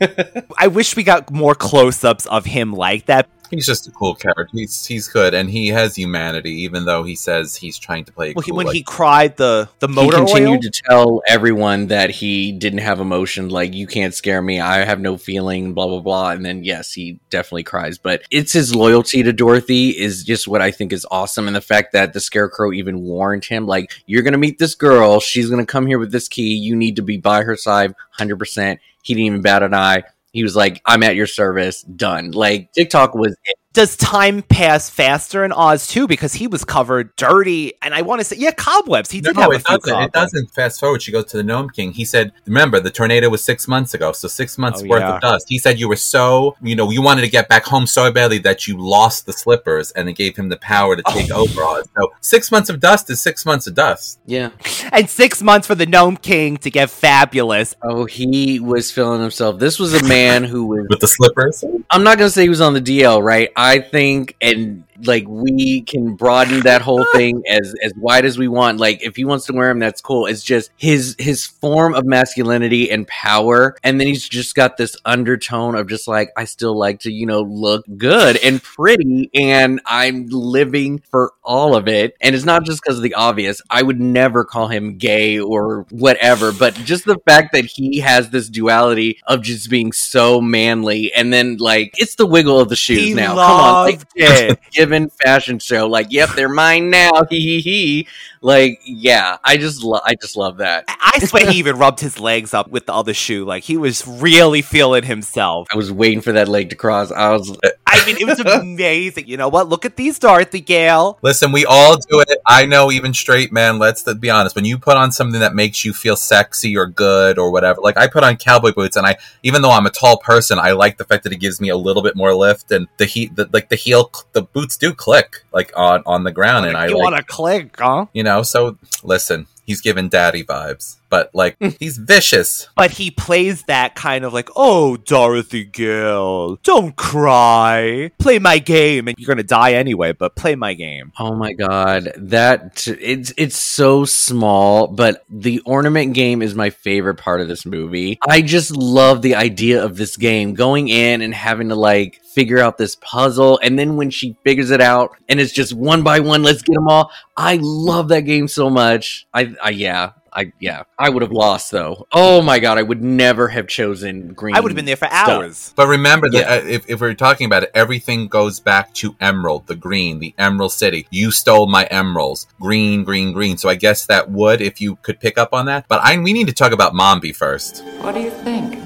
[laughs] I wish we got more close ups of him like that. He's just a cool character. He's he's good, and he has humanity, even though he says he's trying to play. Well, cool, when like- he cried the the he motor continued oil. to tell everyone that he didn't have emotion like you can't scare me i have no feeling blah blah blah and then yes he definitely cries but it's his loyalty to dorothy is just what i think is awesome and the fact that the scarecrow even warned him like you're gonna meet this girl she's gonna come here with this key you need to be by her side 100% he didn't even bat an eye he was like i'm at your service done like tik-tok was it. Does time pass faster in Oz too? Because he was covered dirty, and I want to say, yeah, cobwebs. He did no, have a it few doesn't. It cobwebs. doesn't. Fast forward. She goes to the Gnome King. He said, "Remember, the tornado was six months ago, so six months Oh, worth yeah. of dust." He said, "You were so, you know, you wanted to get back home so badly that you lost the slippers, and it gave him the power to take Oh. over Oz." So six months of dust is six months of dust. yeah And six months for the Gnome King to get fabulous. oh he was feeling himself this was a man who was [laughs] with the slippers. I'm not gonna say he was on the DL, right? I think, and like we can broaden that whole thing as as wide as we want. Like if he wants to wear them, that's cool. It's just his his form of masculinity and power, and then he's just got this undertone of just like I still like to you know look good and pretty, and I'm living for all of it. And it's not just because of the obvious. I would never call him gay or whatever, but just the fact that he has this duality of just being so manly, and then like it's the wiggle of the shoes He now. Come on, like loved it. [laughs] given fashion show, like yep, they're mine now. Hee hee hee. Like yeah, I just lo- I just love that. I swear he even rubbed his legs up with the other shoe. Like he was really feeling himself. I was waiting for that leg to cross. I was I mean, it was [laughs] amazing. You know what? Look at these, Dorothy Gale. Listen, we all do it. I know, even straight man. Let's be honest. When you put on something that makes you feel sexy or good or whatever, like I put on cowboy boots, and I, even though I'm a tall person, I like the fact that it gives me a little bit more lift, and the heat, the, like the heel, the boots do click like on on the ground, and I you like, want to click, huh? you know. So listen, he's giving daddy vibes, but like [laughs] he's vicious. But he plays that kind of like, oh, Dorothy Gale, don't cry. Play my game. And you're going to die anyway, but play my game. Oh my god, that it's it's so small, but the ornament game is my favorite part of this movie. I just love the idea of this game going in and having to like figure out this puzzle and then when she figures it out and it's just one by one let's get them all. I love that game so much. I I yeah, I yeah, I would have lost though. Oh my god, I would never have chosen green. I would have been there for stuff. hours. But remember that Yeah. uh, if, if we're talking about it, everything goes back to Emerald, the green, the Emerald City. You stole my emeralds, green, green, green. So I guess that would, if you could pick up on that. But I, we need to talk about Mombi first. What do you think?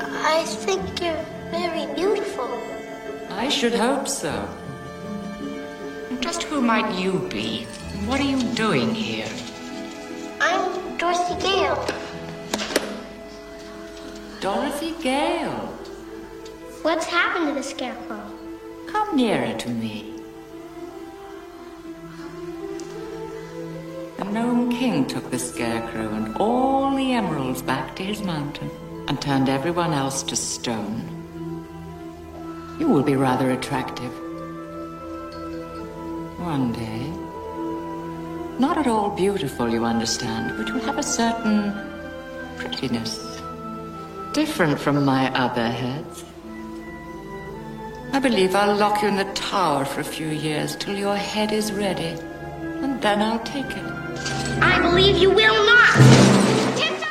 I think you're very beautiful. I should hope so. Just who might you be? What are you doing here? I'm Dorothy Gale. Dorothy Gale. What's happened to the scarecrow? Come nearer to me. The Gnome King took the Scarecrow and all the emeralds back to his mountain and turned everyone else to stone. You will be rather attractive. One day. Not at all beautiful, you understand, but you'll have a certain prettiness. Different from my other heads. I believe I'll lock you in the tower for a few years till your head is ready. And then I'll take it. I believe you will not.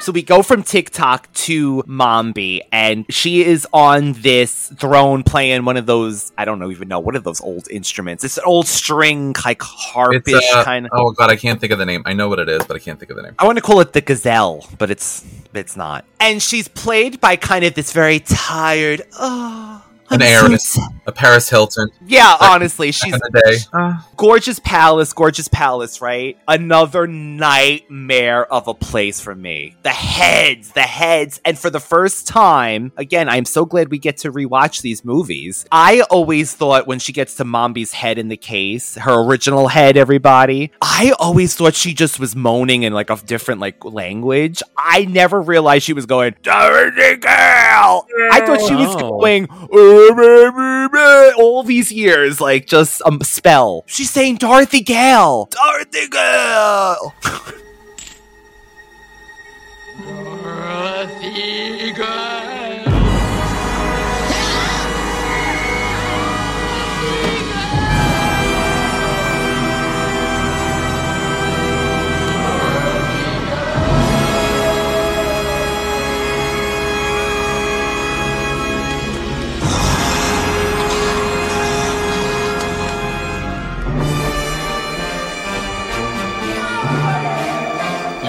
So we go from Tik-Tok to Mombi, and she is on this throne playing one of those, I don't know even know, what are those old instruments? It's an old string, like harpish uh, kind of. oh god, I can't think of the name. I know what it is, but I can't think of the name. I want to call it the gazelle, but it's it's not. And she's played by kind of this very tired, oh, An I'm heiress, so a Paris Hilton. Yeah, Back- honestly, she's in the day. Uh. gorgeous palace, gorgeous palace, right? Another nightmare of a place for me. The heads, the heads, and for the first time, again, I'm so glad we get to rewatch these movies. I always thought when she gets to Mombi's head in the case, her original head, everybody, I always thought she just was moaning in like a different like language. I never realized she was going, Dirty girl. I thought she was Oh. going "Oh, [laughs] all these years, like just a spell. She's saying Dorothy Gale. Dorothy Gale.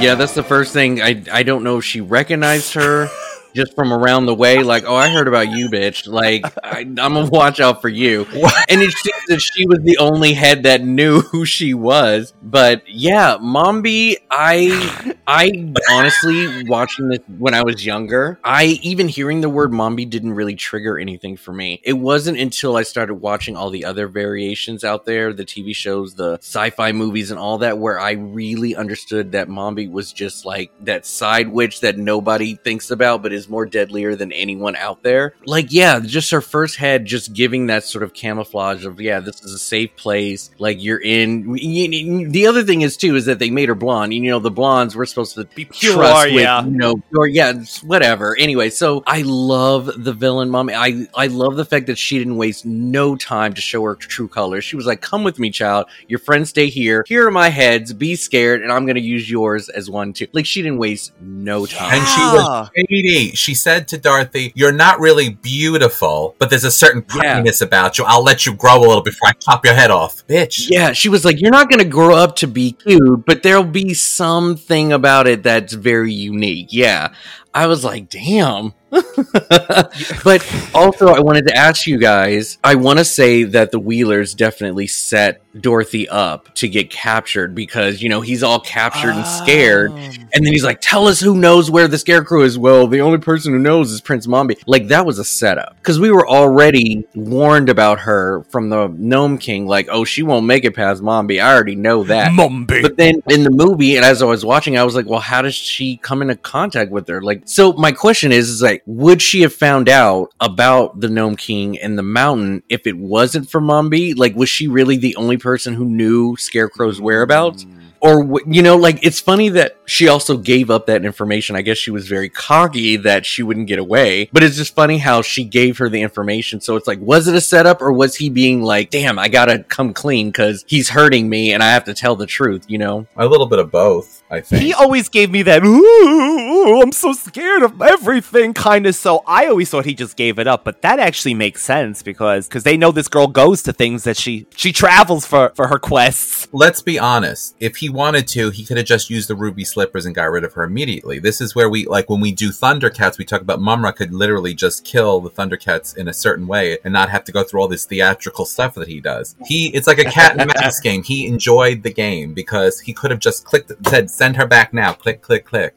Yeah, that's the first thing. I I don't know if she recognized her just from around the way. Like, oh, I heard about you, bitch. Like, I, I'm gonna watch out for you. And it seems that she was the only head that knew who she was. But yeah, Mombi, I I honestly watching this when I was younger. I even hearing the word Mombi didn't really trigger anything for me. It wasn't until I started watching all the other variations out there, the TV shows, the sci-fi movies, and all that, where I really understood that Mombi was just like that side witch that nobody thinks about, but is more deadlier than anyone out there. Like, yeah, just her first head, just giving that sort of camouflage of, yeah, this is a safe place. Like, you're in. The other thing is too is that they made her blonde. And, You know, the blondes we're supposed to be pure, trust yeah. with, you know, or yeah, whatever. Anyway, so I love the villain Mombi. I I love the fact that she didn't waste no time to show her true colors. She was like, "Come with me, child. Your friends stay here. Here are my heads. Be scared, and I'm gonna use yours as one too." Like she didn't waste no time. And she was shady. She said to Dorothy, You're not really beautiful, but there's a certain prettiness about you. I'll let you grow a little before I chop your head off. Bitch. Yeah, she was like, "You're not going to grow up to be cute, but there'll be something about it that's very unique." Yeah, I was like, "Damn." [laughs] but also, I wanted to ask you guys. I want to say that the Wheelers definitely set Dorothy up to get captured because you know he's all captured and scared, oh. and then he's like, "Tell us who knows where the Scarecrow is." Well, the only person who knows is Prince Mombi. Like that was a setup because we were already warned about her from the Gnome King. Like, oh, she won't make it past Mombi. I already know that. Mombi. But then in the movie, and as I was watching, I was like, well, how does she come into contact with her? Like, so my question is, is like, would she have found out about the Gnome King and the mountain if it wasn't for Mombi? Like, was she really the only person who knew Scarecrow's whereabouts? Mm. Or you know, like it's funny that she also gave up that information. I guess she was very cocky that she wouldn't get away. But it's just funny how she gave her the information. So it's like, was it a setup or was he being like, "Damn, I gotta come clean because he's hurting me and I have to tell the truth"? You know? A little bit of both, I think. He always gave me that, ooh, I'm so scared of everything kind of. So I always thought he just gave it up, but that actually makes sense because because they know this girl goes to things that she she travels for for her quests. Let's be honest. If he wanted to, he could have just used the ruby slippers and got rid of her immediately. This is where we like when we do Thundercats, we talk about Mumm-Ra could literally just kill the Thundercats in a certain way and not have to go through all this theatrical stuff that he does. He it's like a cat and mouse [laughs] game. He enjoyed the game because he could have just clicked said send her back now. Click click click.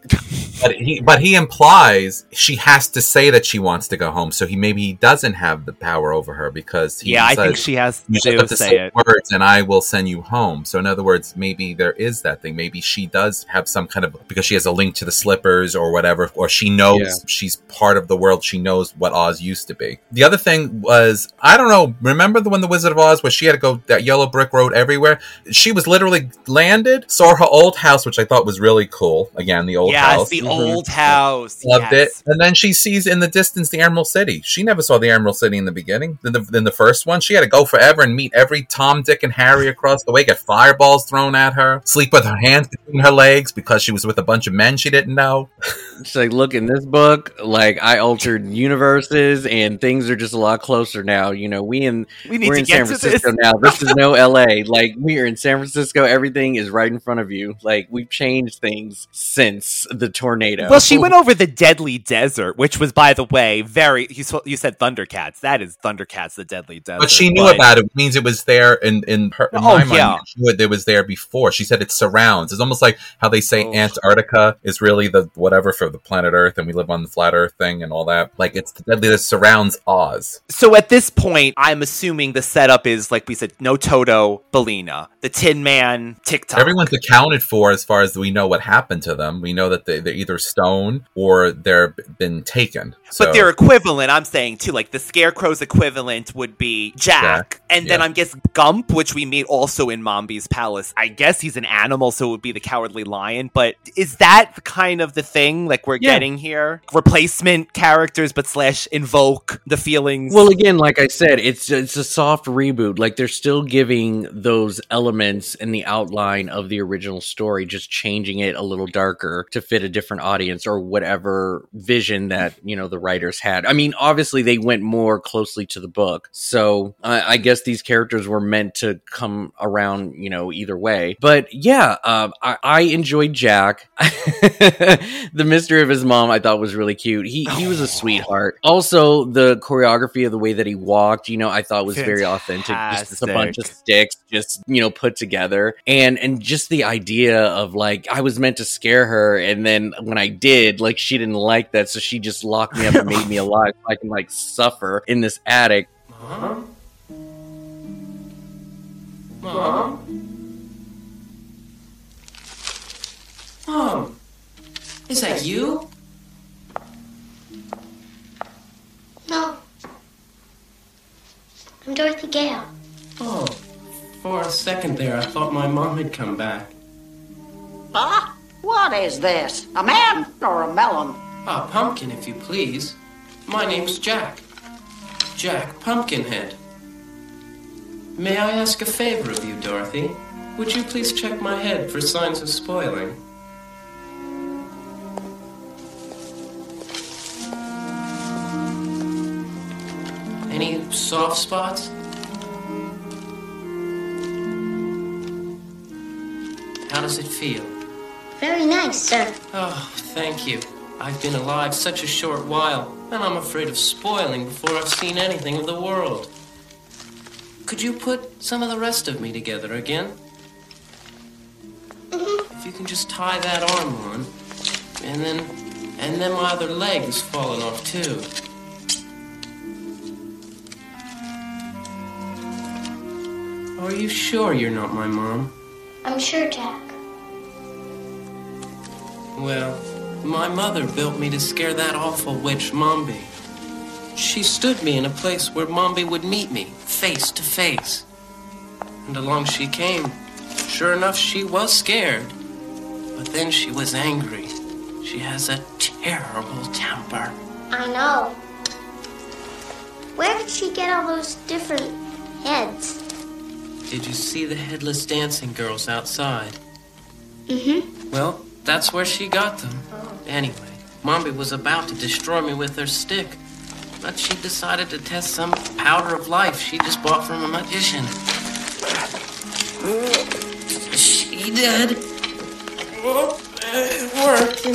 But he but he implies she has to say that she wants to go home. So he maybe he doesn't have the power over her because he Yeah, I think she has you to have to say say it. words and I will send you home. So in other words, maybe there is that thing. Maybe she does have some kind of because she has a link to the slippers or whatever, or she knows Yeah. she's part of the world. She knows what Oz used to be. The other thing was I don't know. Remember the when the Wizard of Oz where she had to go that yellow brick road everywhere? She was literally landed, saw her old house, which I thought was really cool. Again, the old yes, house. the Mhm. old house. Loved yes. it. And then she sees in the distance the Emerald City. She never saw the Emerald City in the beginning. In the, in the first one, she had to go forever and meet every Tom, Dick, and Harry across the way, get fireballs thrown at her, sleep with her hands between her legs because she was with a bunch of men she didn't know. [laughs] She's like, look in this book, like I altered universes and things are just a lot closer now. You know, we in We need are to in get San Francisco this. now. This is no LA. Like we are in San Francisco. Everything is right in front of you. Like we've changed things since the tornado. Well, she went over the Deadly Desert, which was, by the way, very. You, s- you said Thundercats. That is Thundercats, the Deadly Desert. But she knew but- about it. It means it was there in in her. In Oh, my mind, yeah. she knew it, it was there before. She said it surrounds. It's almost like how they say Oh. Antarctica is really the whatever for the planet Earth, and we live on the flat Earth thing and all that. Like it's the deadly that surrounds Oz. So at this point, I'm assuming the setup is like we said: no Toto, Billina, the Tin Man, Tik-Tok. Everyone's accounted for as far as we know what happened to them. We know that they, they're either stone or they're been taken. So, But their equivalent, I'm saying too, like the Scarecrow's equivalent would be Jack, Jack, and then yeah. I'm guess Gump, which we meet also in Mombi's palace. I guess he's an animal, so it would be the Cowardly Lion. But is that kind of the thing like we're Yeah. getting here? Replacement characters, but slash invoke the feelings. Well, again, like I said, it's it's a soft reboot. Like they're still giving those elements in the outline of the original story, just changing it a little darker to fit a different audience or whatever vision that you know the writers had. I mean, obviously they went more closely to the book, so I, I guess these characters were meant to come around, you know, either way. But yeah, um, I, I enjoyed Jack. [laughs] the mystery of his mom, I thought was really cute. He he was a sweetheart. Also, the choreography of the way that he walked, you know, I thought was very authentic. Just a bunch of sticks, just you know, put together, and and just the idea of like I was meant to scare her, and then when I did, like she didn't like that, so she just locked me up and made me [laughs] alive, so I can like suffer in this attic. Mom? Mom? Mom? Is that you? No. I'm Dorothy Gale. Oh, for a second there, I thought my mom had come back. Huh? What is this? A man or a melon? Ah, Pumpkin, if you please. My name's Jack. Jack Pumpkinhead. May I ask a favor of you, Dorothy? Would you please check my head for signs of spoiling? Any soft spots? How does it feel? Very nice, sir. Oh, thank you. I've been alive such a short while, and I'm afraid of spoiling before I've seen anything of the world. Could you put some of the rest of me together again? Mm-hmm. If you can just tie that arm on, and then, and then my other leg is falling off too. Are you sure you're not my mom? I'm sure, Jack. Well, my mother built me to scare that awful witch Mombi. She stood me in a place where Mombi would meet me, face to face. And along she came. Sure enough, she was scared. But then she was angry. She has a terrible temper. I know. Where did she get all those different? Did you see the headless dancing girls outside? Mm-hmm. Well, that's where she got them. Anyway, Mombi was about to destroy me with her stick, but she decided to test some powder of life she just bought from a magician. She did. It worked.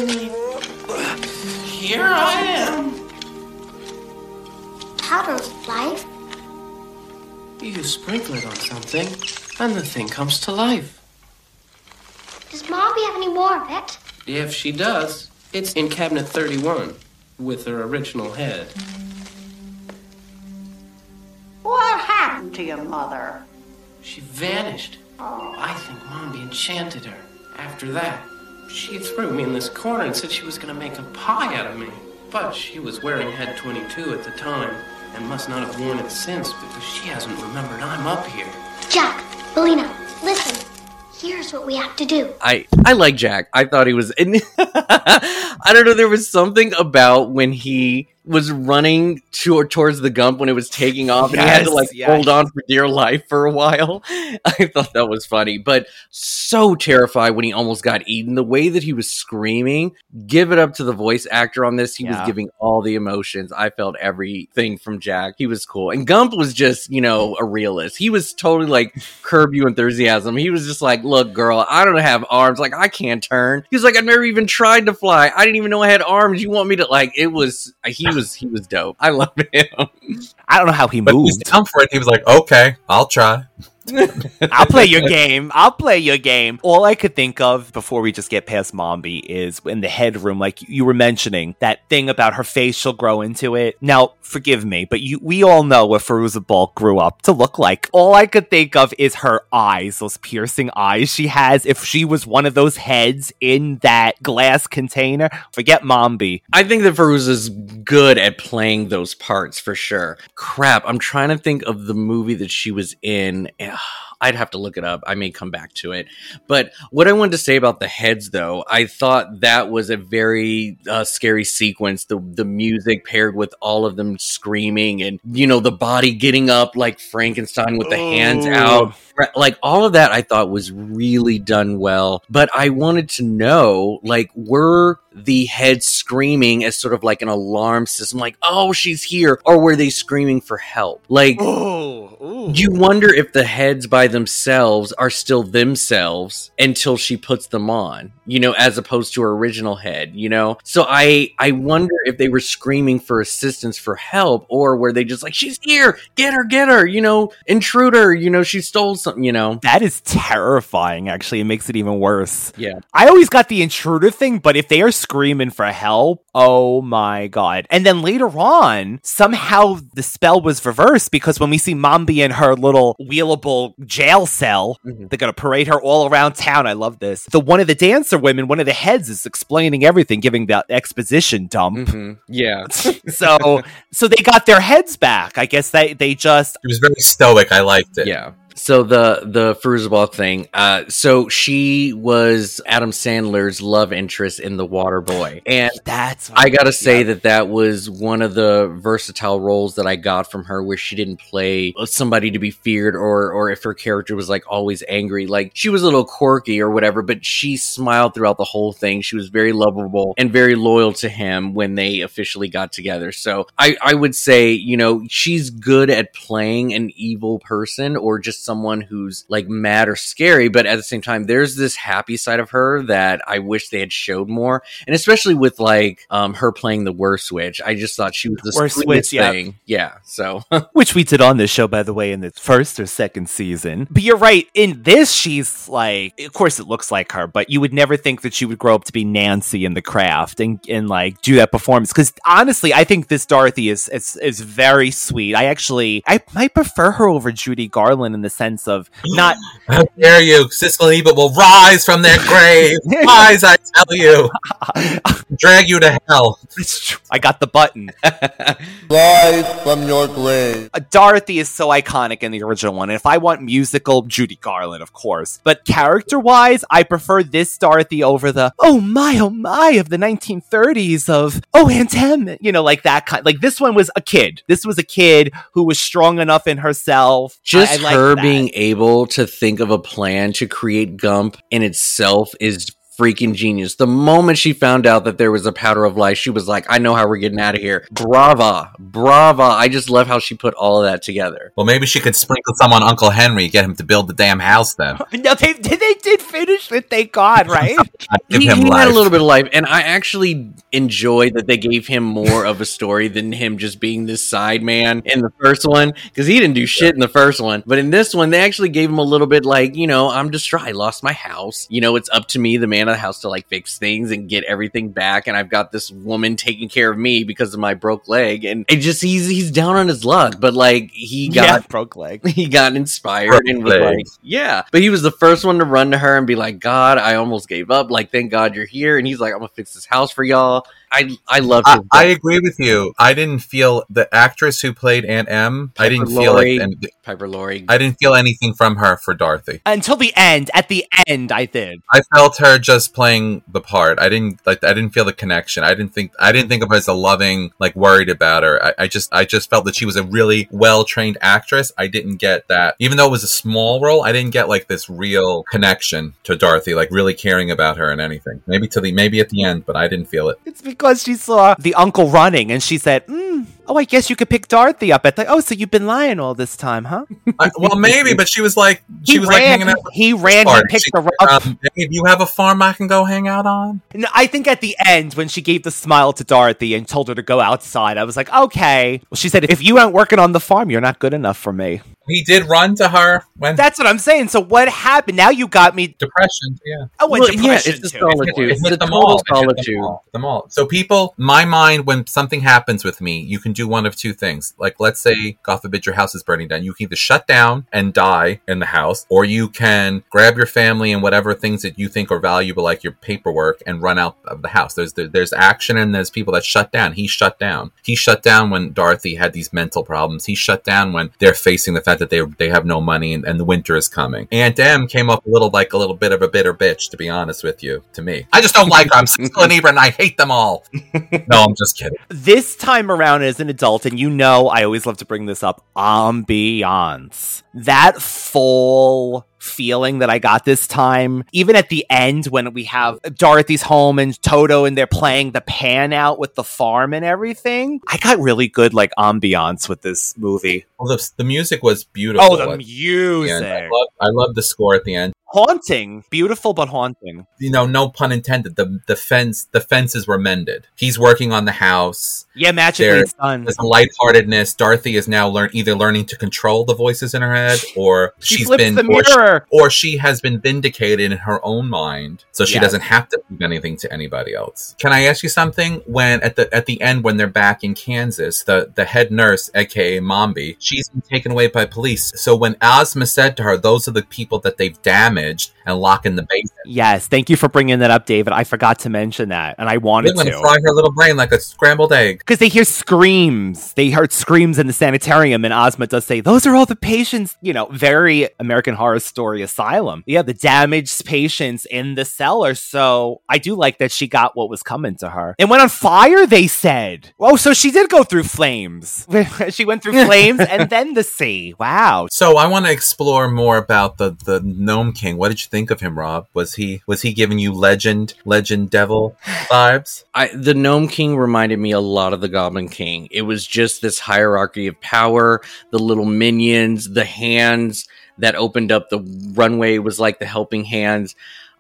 Here I am. Powder of life? You sprinkle it on something, and the thing comes to life. Does Mombi have any more of it? If she does, it's in cabinet 31 with her original head. What happened to your mother? She vanished. Oh. I think Mombi enchanted her. After that, she threw me in this corner and said she was going to make a pie out of me. But she was wearing Head 22 at the time and must not have worn it since because she hasn't remembered I'm up here. Jack, Billina, listen. Here's what we have to do. I I like Jack. I thought he was. And [laughs] I don't know. There was something about when he was running to, towards the Gump when it was taking off, and he had to like yes. hold on for dear life for a while. [laughs] I thought that was funny, but so terrified when he almost got eaten. The way that he was screaming, give it up to the voice actor on this. He Yeah. was giving all the emotions. I felt everything from Jack. He was cool, and Gump was just you know a realist. He was totally like curb your enthusiasm. He was just like, look, girl, I don't have arms. Like I can't turn. He was like, I've never even tried to fly. I didn't even know I had arms. You want me to like? It was he was he was dope. I love him. I don't know how he But moved. for it. He was like, okay, I'll try. I'll play your game. I'll play your game. All I could think of before we just get past Mombi is in the headroom, like you were mentioning, that thing about her face, she'll grow into it. Now, forgive me, but you, we all know what Fairuza Balk grew up to look like. All I could think of is her eyes, those piercing eyes she has. If she was one of those heads in that glass container, forget Mombi. I think that Fairuza's good at playing those parts for sure. Crap, I'm trying to think of the movie that she was in. [sighs] I'd have to look it up. I may come back to it. But what I wanted to say about the heads, though, I thought that was a very uh, scary sequence. The the music paired with all of them screaming, and you know the body getting up like Frankenstein with the hands out. Like all of that i thought was really done well but i wanted to know like were the heads screaming as sort of like an alarm system like oh she's here or were they screaming for help? Like you wonder if the heads by themselves are still themselves until she puts them on you know as opposed to her original head you know so i i wonder if they were screaming for assistance for help or were they just like she's here get her get her you know intruder you know she stole something you know That is terrifying, actually. It makes it even worse. yeah I always got the intruder thing, but if they are screaming for help, oh my god. And then later on, somehow the spell was reversed because when we see Mombi in her little wheelable jail cell, mm-hmm. they're gonna parade her all around town. I love this. The one of the dancer women, one of the heads is explaining everything, giving that exposition dump. Mm-hmm. yeah [laughs] [laughs] so so they got their heads back. I guess they they just He was very stoic. I liked it. Yeah. So the the Fairuza Balk thing. Uh, so she was Adam Sandler's love interest in The Waterboy, and that's I gotta say that that was one of the versatile roles that I got from her, where she didn't play somebody to be feared, or or if her character was like always angry. Like she was a little quirky or whatever, but she smiled throughout the whole thing. She was very lovable and very loyal to him when they officially got together. So I I would say you know she's good at playing an evil person or just someone who's like mad or scary, but at the same time, there's this happy side of her that I wish they had showed more, and especially with like um her playing the worst witch. I just thought she was the Worst witch, yeah. thing. Yeah. So [laughs] which we did on this show, by the way, in the first or second season. But you're right. In this, she's like, of course, it looks like her, but you would never think that she would grow up to be Nancy in the craft and, and like do that performance. Because honestly, I think this Dorothy is, is is very sweet. I actually, I might prefer her over Judy Garland in the sense of [gasps] not. How dare you? Siskel and Ebert will rise from their grave. [laughs] rise, I tell you. [laughs] Drag you to hell. I got the button. [laughs] Rise from your grave. Uh, Dorothy is so iconic in the original one. And if I want musical, Judy Garland, of course. But character wise, I prefer this Dorothy over the oh my oh my of the 1930s of oh Aunt Em, you know, like that kind. Like this one was a kid. This was a kid who was strong enough in herself. just I, I like her that. Being able to think of a plan to create Gump in itself is freaking genius. The moment she found out that there was a powder of life, she was like, I know how we're getting out of here. Brava. Brava. I just love how she put all of that together. Well, maybe she could sprinkle some on Uncle Henry, get him to build the damn house then. [laughs] No, they did. They did finish it. Thank God, right? Give he, him he had a little bit of life, and I actually enjoyed that they gave him more of a story than him just being this side man in the first one because he didn't do shit in the first one. But in this one, they actually gave him a little bit like, you know, I'm distraught. I lost my house. You know, it's up to me, the man of the house, to like fix things and get everything back. And I've got this woman taking care of me because of my broke leg, and it just he's he's down on his luck. But like he yeah, got broke leg. [laughs] he got inspired Broke and was leg. like, yeah. But he was the first one to run to her and be like, God, I almost gave up. Like, thank God you're here. And he's like, I'm gonna fix this house for y'all. I I love I, I agree with you. I didn't feel the actress who played Aunt Em. I didn't Piper feel like and Piper Laurie. I didn't feel anything from her for Dorothy. Until the end. At the end, I did. I felt her just just playing the part. I didn't like. I didn't feel the connection. I didn't think. I didn't think of her as a loving, like worried about her. I, I just. I just felt that she was a really well trained actress. I didn't get that, even though it was a small role. I didn't get like this real connection to Dorothy, like really caring about her and anything. Maybe to the maybe at the end, but I didn't feel it. It's because she saw the uncle running and she said, mm, Oh, I guess you could pick Dorothy up at the. Oh, so you've been lying all this time, huh? I, well, maybe, but she was like, she He was like ran- hanging out. He ran, he picked She her up. Um, "Babe, you have a farm I can go hang out on. No, I think at the end when she gave the smile to Dorothy and told her to go outside, I was like, okay. Well, she said, if you aren't working on the farm, you're not good enough for me. He did run to her when That's what I'm saying. So what happened? Now you got me. depression. Yeah. Oh, and Well, yeah, depression it's the too. solitude. It's It's the them total all. It solitude. all. Them all. So people, my mind, when something happens with me, you can do one of two things. Like, let's say, God forbid, your house is burning down. You can either shut down and die in the house, or you can grab your family and whatever things that you think are valuable, like your paperwork, and run out of the house. There's there, there's action and there's people that shut down. He shut down. He shut down when Dorothy had these mental problems. He shut down when they're facing the fact that they they have no money and, and the winter is coming. Aunt Em came up a little like a little bit of a bitter bitch, to be honest with you. To me, I just don't like her. I'm Siskel and Ebert, and I hate them all. [laughs] no, I'm just kidding. This time around as an adult, and you know I always love to bring this up, ambiance. That full feeling that I got this time, even at the end when we have Dorothy's home and Toto and they're playing the pan out with the farm and everything, I got really good like ambiance with this movie. Well, the, the music was beautiful. Oh, the music. I love, I love the score at the end. Haunting. Beautiful but haunting. You know, no pun intended. The the fence the fences were mended. He's working on the house. Yeah, magically There- done. There's a lightheartedness. Dorothy is now learn either learning to control the voices in her head, or [laughs] She she's flips been or she- or she has been vindicated in her own mind, so she Yes. doesn't have to prove anything to anybody else. Can I ask you something? When at the at the end, when they're back in Kansas, the the head nurse, aka Mombi, she's been taken away by police. So when Ozma said to her, "Those are the people that they've damaged managed and lock in the basement," Yes, thank you for bringing that up, David. I forgot to mention that, and I wanted to to. fry her little brain like a scrambled egg. Because they hear screams. They heard screams in the sanitarium, and Ozma does say, Those are all the patients, you know, very American Horror Story Asylum. Yeah, the damaged patients in the cellar. So I do like that she got what was coming to her. It went on fire, they said. Oh, so she did go through flames. [laughs] she went through [laughs] flames and then the sea. Wow. So I want to explore more about the the Gnome King. What did you think of him, Rob? Was he was he giving you legend, legend devil vibes? I, the Gnome King reminded me a lot of the Goblin King. It was just this hierarchy of power, the little minions, the hands that opened up the runway was like the helping hands.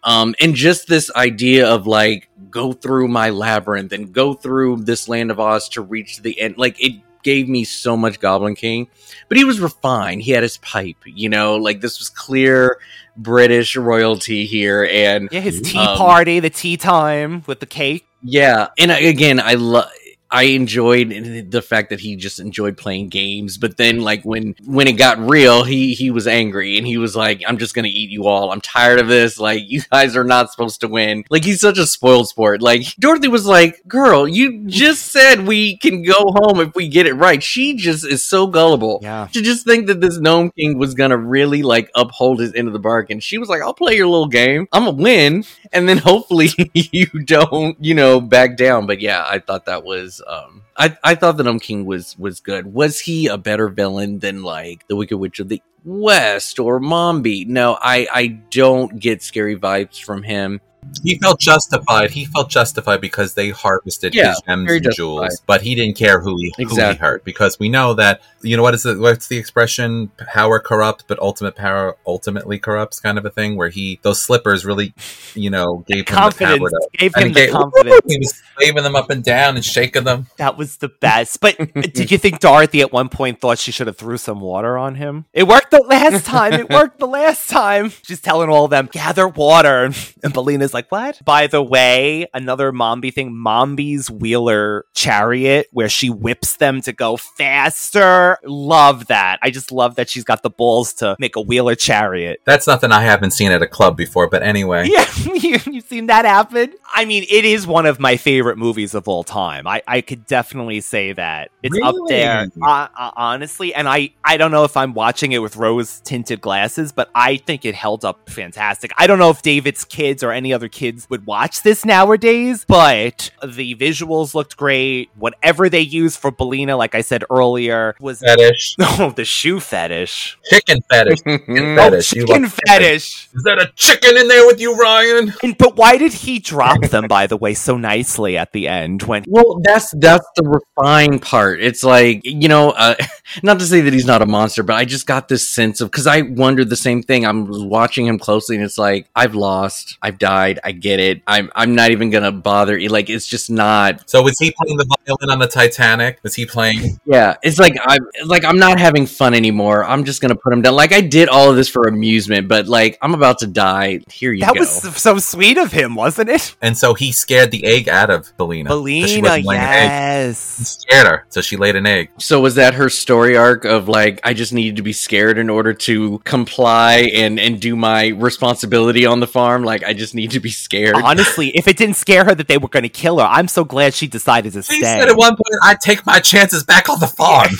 Um, and just this idea of like go through my labyrinth and go through this land of Oz to reach the end. Like it gave me so much Goblin King, but he was refined. He had his pipe, you know, like this was clear British royalty here. And Yeah, his tea um, party, the tea time with the cake. yeah, and I, again, I love. I enjoyed the fact that he just enjoyed playing games, but then like when when it got real, he he was angry and he was like, "I'm just gonna eat you all. I'm tired of this. Like [laughs] you guys are not supposed to win." Like he's such a spoiled sport. Like Dorothy was like, "Girl, you just said we can go home if we get it right." She just is so gullible. Yeah. To just think that this gnome king was gonna really like uphold his end of the bargain. She was like, "I'll play your little game. I'm gonna win, and then hopefully [laughs] you don't, you know, back down." But yeah, I thought that um, I I thought the gnome king was was good. Was he a better villain than like the Wicked Witch of the West or Mombi? No, I I don't get scary vibes from him. He felt justified. He felt justified because they harvested Yeah, his gems and jewels, but he didn't care who he who he hurt because we know that you know what is the what's the expression power corrupt, but ultimate power ultimately corrupts kind of a thing where he those slippers really you know [laughs] gave him the Confidence. power to Gave him he the gave- confidence. He was waving them up and down and shaking them. That was the best. But uh, did you think Dorothy at one point thought she should have threw some water on him? It worked the last time. It worked the last time. She's telling all of them, gather water. And Billina's like, what? By the way, another Mombi thing, Mombi's Wheeler chariot where she whips them to go faster. Love that. I just love that she's got the balls to make a Wheeler chariot. That's nothing I haven't seen at a club before, but anyway. [laughs] Yeah, [laughs] you, you've seen that happen. I mean, it is one of my favorite movies of all time. I, I could definitely say that it's up there, uh, uh, honestly. And I, I don't know if I'm watching it with rose tinted glasses, but I think it held up fantastic. I don't know if David's kids or any other older kids would watch this nowadays, but the visuals looked great. Whatever they used for Billina, like I said earlier, was Fetish. [laughs] Oh, the shoe fetish. Chicken fetish. [laughs] Chicken fetish. You Chicken fetish. Is that a chicken in there with you, Ryan? And, but why did he drop them, by the way, so nicely at the end when [laughs] Well, that's that's the refined part. It's like you know, uh, not to say that he's not a monster, but I just got this sense of because I wondered the same thing. I was watching him closely, and it's like I've lost, I've died, I get it. I'm I'm not even gonna bother. Like it's just not. So was he playing the violin on the Titanic? Was he playing? Yeah, it's like I'm like I'm not having fun anymore. I'm just gonna put him down. Like I did all of this for amusement, but like I'm about to die. Here you that go. That was so sweet of him, wasn't it? And so he scared the egg out of Billina. Billina, wasn't laying an egg. He yes. scared her, so she laid an egg. So was that her story arc of like I just needed to be scared in order to comply and and do my responsibility on the farm? Like I just need to be scared. Honestly, if it didn't scare her that they were going to kill her, I'm so glad she decided to She stay. said at one point, "I'd take my chances back on the farm."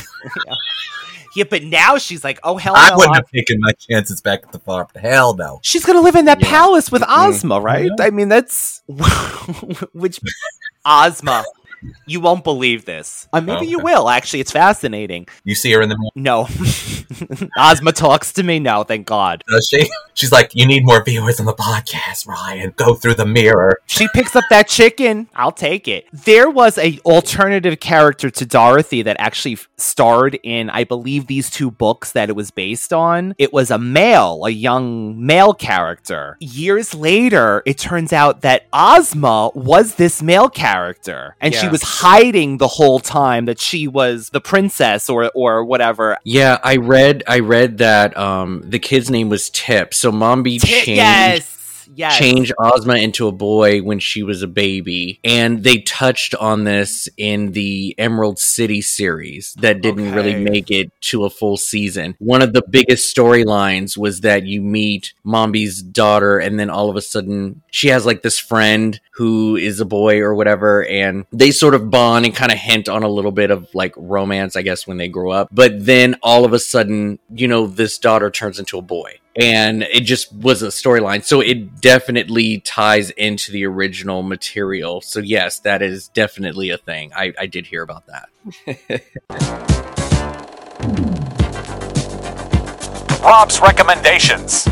[laughs] yeah, but now she's like, oh hell I no, wouldn't I- have taken my chances back at the farm. Hell no. She's gonna live in that Yeah. palace with Mhm. Ozma, right? I mean, that's [laughs] which Ozma. You won't believe this. Uh, maybe you Okay. will. Actually, it's fascinating. You see her in the No, [laughs] Ozma talks to me. No, thank God. does she? She's like, "You need more viewers on the podcast, Ryan. Go through the mirror." She picks up that chicken. I'll take it. There was a alternative character to Dorothy that actually starred in, I believe, these two books that it was based on. It was a male, a young male character. Years later, it turns out that Ozma was this male character, and she Yeah. was hiding the whole time that she was the princess or or whatever. Yeah, I read I read that um the kid's name was Tip. So Mombi Ti- changed yes, yes. changed Ozma into a boy when she was a baby. And they touched on this in the Emerald City series that didn't really make it to a full season. One of the biggest storylines was that you meet Mombi's daughter, and then all of a sudden she has like this friend who is a boy or whatever, and they sort of bond and kind of hint on a little bit of like romance, I guess, when they grow up. But then all of a sudden, you know, this daughter turns into a boy and it just was a storyline. So it definitely ties into the original material. So yes, that is definitely a thing. I, I did hear about that. [laughs] Rob's recommendations.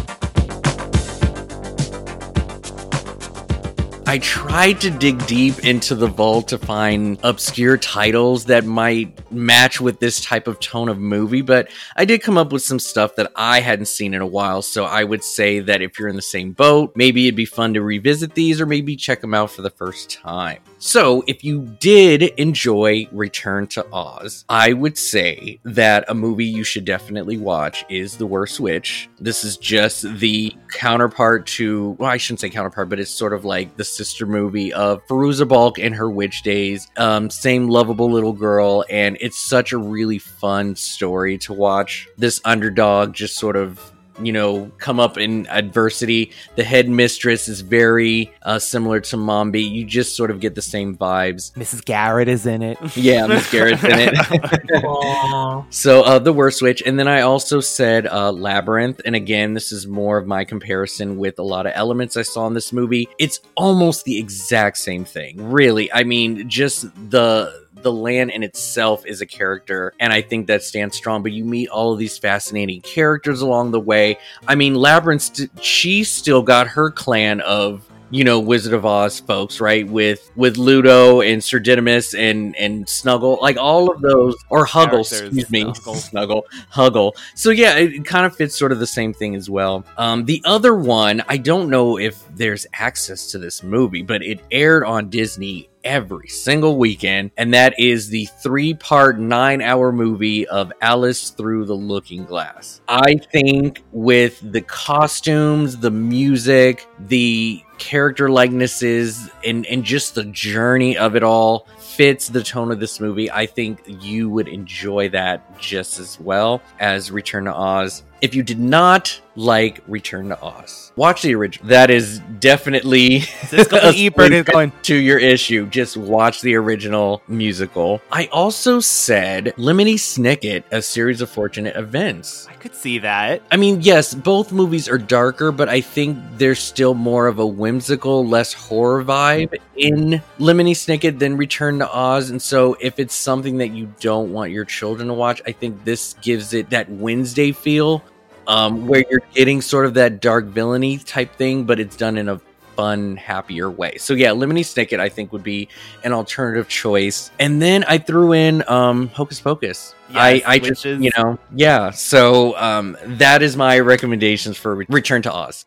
I tried to dig deep into the vault to find obscure titles that might match with this type of tone of movie, but I did come up with some stuff that I hadn't seen in a while. So I would say that if you're in the same boat, maybe it'd be fun to revisit these or maybe check them out for the first time. So if you did enjoy Return to Oz, I would say that a movie you should definitely watch is The Worst Witch. This is just the counterpart to, well, I shouldn't say counterpart, but it's sort of like the sister movie of Fairuza Balk in her witch days. Um, same lovable little girl, and it's such a really fun story to watch. This underdog just sort of you know, come up in adversity. The headmistress is very uh, similar to Mombi. You just sort of get the same vibes. Mrs. Garrett is in it. [laughs] Yeah, Miss Garrett's in it. [laughs] so uh, the worst witch, and then I also said uh, labyrinth, and again, this is more of my comparison with a lot of elements I saw in this movie. It's almost the exact same thing, really. I mean, just the the land in itself is a character, and I think that stands strong. But you meet all of these fascinating characters along the way. I mean, Labyrinth, st- she still got her clan of you know Wizard of Oz folks, right? With with Ludo and Sir Didymus and and Snuggle, like all of those, or Huggle, excuse me, Snuggle. [laughs] Snuggle, Huggle. So yeah, it, it kind of fits sort of the same thing as well. Um, the other one, I don't know if there's access to this movie, but it aired on Disney every single weekend, and that is the three part, nine hour movie of Alice Through the Looking Glass. I think with the costumes, the music, the character likenesses, and, and just the journey of it all fits the tone of this movie. I think you would enjoy that just as well as Return to Oz. If you did not like Return to Oz, watch the original. That is definitely Siskel [laughs] and a Ebert is going- to your issue. Just watch the original musical. I also said Lemony Snicket, A Series of Fortunate Events. I could see that. I mean, yes, both movies are darker, but I think there's still more of a whimsical, less horror vibe in Lemony Snicket than Return to Oz. And so, if it's something that you don't want your children to watch, I think this gives it that Wednesday feel um, where you're getting sort of that dark villainy type thing, but it's done in a fun, happier way. So yeah, Lemony Snicket I think would be an alternative choice. And then I threw in um, Hocus Pocus. Yes, I, I just is- you know yeah. So um, that is my recommendations for Return to Oz.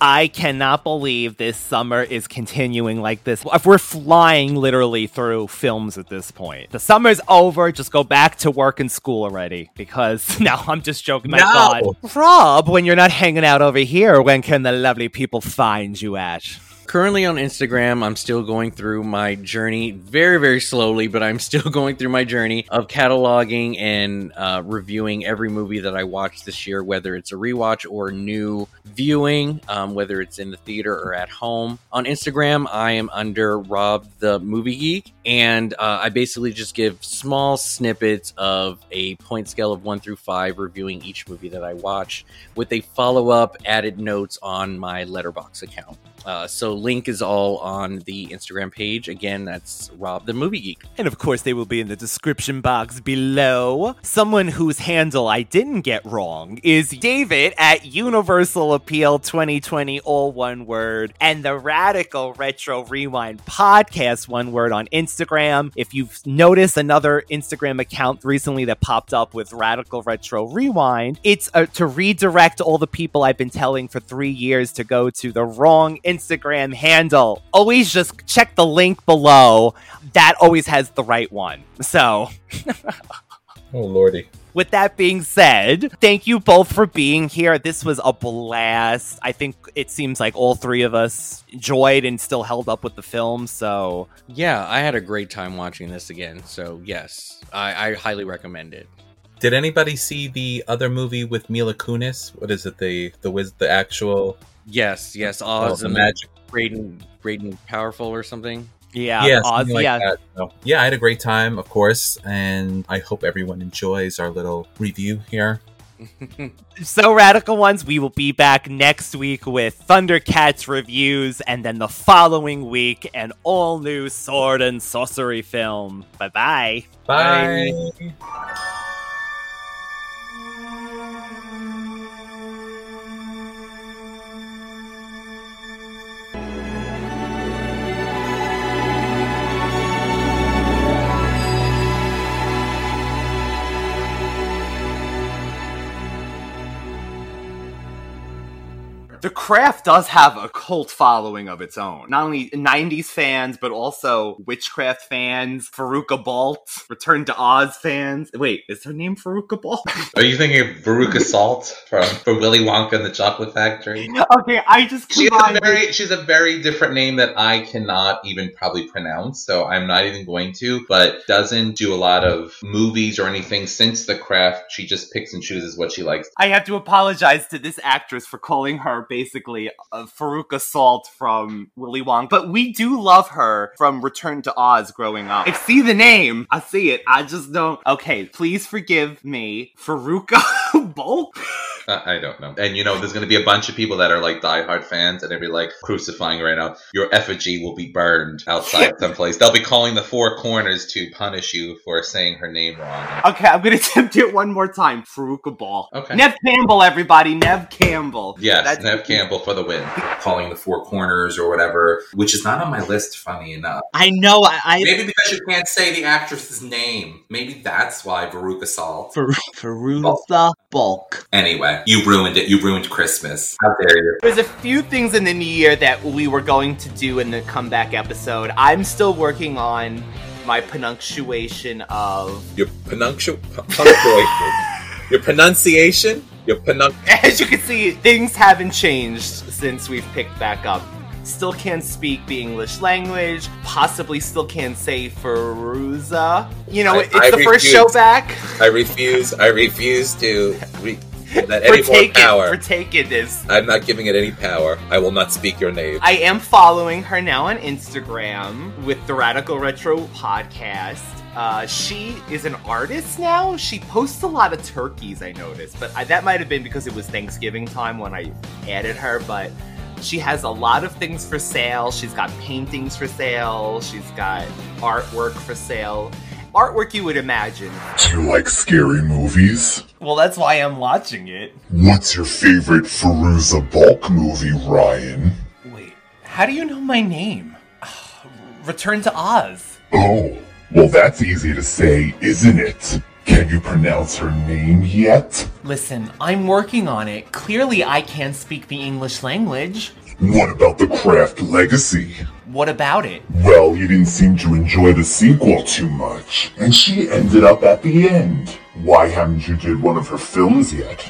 I cannot believe this summer is continuing like this. If we're flying literally through films at this point, the summer's over. Just go back to work and school already. Because [laughs] now I'm just joking. My No. God, Rob, when you're not hanging out over here, when can the lovely people find you at? Currently on Instagram, I'm still going through my journey very, very slowly, but I'm still [laughs] going through my journey of cataloging and uh, reviewing every movie that I watched this year, whether it's a rewatch or new viewing, um, whether it's in the theater or at home. On Instagram, I am under Rob the Movie Geek, and uh, I basically just give small snippets of a point scale of one through five, reviewing each movie that I watch with a follow up added notes on my Letterboxd account. Uh, so link is all on the Instagram page. Again, that's Rob the Movie Geek. And of course, they will be in the description box below. Someone whose handle I didn't get wrong is David at Universal Appeal 2020, all one word, and the Radical Retro Rewind podcast, one word on Instagram. If you've noticed another Instagram account recently that popped up with Radical Retro Rewind, it's uh, to redirect all the people I've been telling for three years to go to the wrong Instagram handle. Always just check the link below. That always has the right one. So. Oh lordy. With that being said, thank you both for being here. This was a blast. I think it seems like all three of us enjoyed and still held up with the film. So, Yeah, I had a great time watching this again. So, yes, I, I highly recommend it. Did anybody see the other movie with Mila Kunis? What is it? The the wiz the actual Yes, yes, Oh, Oz the and magic. Great and Great and Powerful or something. yeah, yeah, Oz, like yeah. that. So, yeah, I had a great time, of course, and I hope everyone enjoys our little review here. [laughs] So, Radical Ones, we will be back next week with Thundercats reviews, and then the following week, an all new sword and sorcery film. Bye bye. Bye. The craft does have a cult following of its own. Not only 90s fans, but also witchcraft fans, Faruka Balt, Return to Oz fans. Wait, is her name Faruka Balt? [laughs] Are you thinking of Veruca Salt from, from Willy Wonka and the Chocolate Factory? okay, I just She a very she's a very different name that I cannot even probably pronounce, so I'm not even going to, but doesn't do a lot of movies or anything since the craft. She just picks and chooses what she likes. I have to apologize to this actress for calling her basically a Faruka Salt from Willy Wonka, but we do love her from Return to Oz growing up. I see the name, I see it, I just don't. Okay, please forgive me, Faruka. [laughs] Uh, I don't know. And you know, there's going to be a bunch of people that are like diehard fans, and they'll be like crucifying right now. Your effigy will be burned outside [laughs] someplace. They'll be calling the four corners to punish you for saying her name wrong. Okay, I'm gonna [laughs] attempt it one more time. Faruka Ball. Okay. Neve Campbell, everybody. Neve Campbell. Yes, That's- Neve Campbell for the win. Calling the four corners or whatever, which is not on my list, funny enough. I know. I, I Maybe because you can't say the actress's name. Maybe that's why Veruca Salt. for Veruca Bulk. Anyway, you ruined it. You ruined Christmas. How dare you? There's a few things in the new year that we were going to do in the comeback episode. I'm still working on my pronunciation of. Your pronunci- punctuation. Your pronunciation. As you can see, things haven't changed since we've picked back up. Still can't speak the English language. Possibly still can't say Fairuza. You know, I- it's I the first show back. I refuse. I refuse to re- let [laughs] We're any more power. we're taking this. I'm not giving it any power. I will not speak your name. I am following her now on Instagram with the Radical Retro podcast. Uh, she is an artist now. She posts a lot of turkeys, I noticed, but I, that might have been because it was Thanksgiving time when I added her. But She has a lot of things for sale. She's got paintings for sale. She's got artwork for sale. Artwork you would imagine. Do you like scary movies? Well, that's why I'm watching it. What's your favorite Fairuza Balk movie, Ryan? Wait, how do you know my name? [sighs] Return to Oz. Oh, well, that's easy to say, isn't it? Can you pronounce her name yet? Listen, I'm working on it. Clearly, I can't speak the English language. What about the Craft Legacy? What about it? Well, you didn't seem to enjoy the sequel too much, and she ended up at the end. Why haven't you did one of her films yet?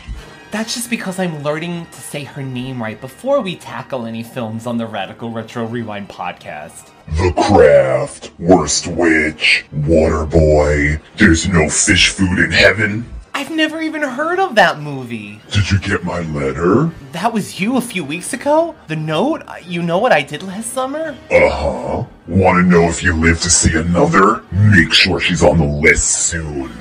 That's just because I'm learning to say her name right before we tackle any films on the Radical Retro Rewind podcast. The Craft, Worst Witch, Waterboy, There's No Fish Food in Heaven. I've never even heard of that movie. Did you get my letter? That was you a few weeks ago? The note? You know what I did last summer? Uh huh. Want to know if you live to see another? Make sure she's on the list soon.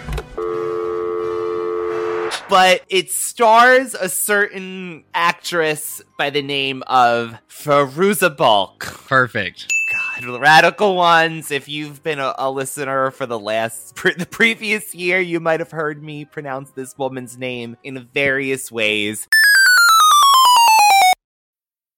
But it stars a certain actress by the name of Fairuza Balk. Perfect. God, radical ones. If you've been a, a listener for the last [laughs] pre- the previous year, you might have heard me pronounce this woman's name in various ways.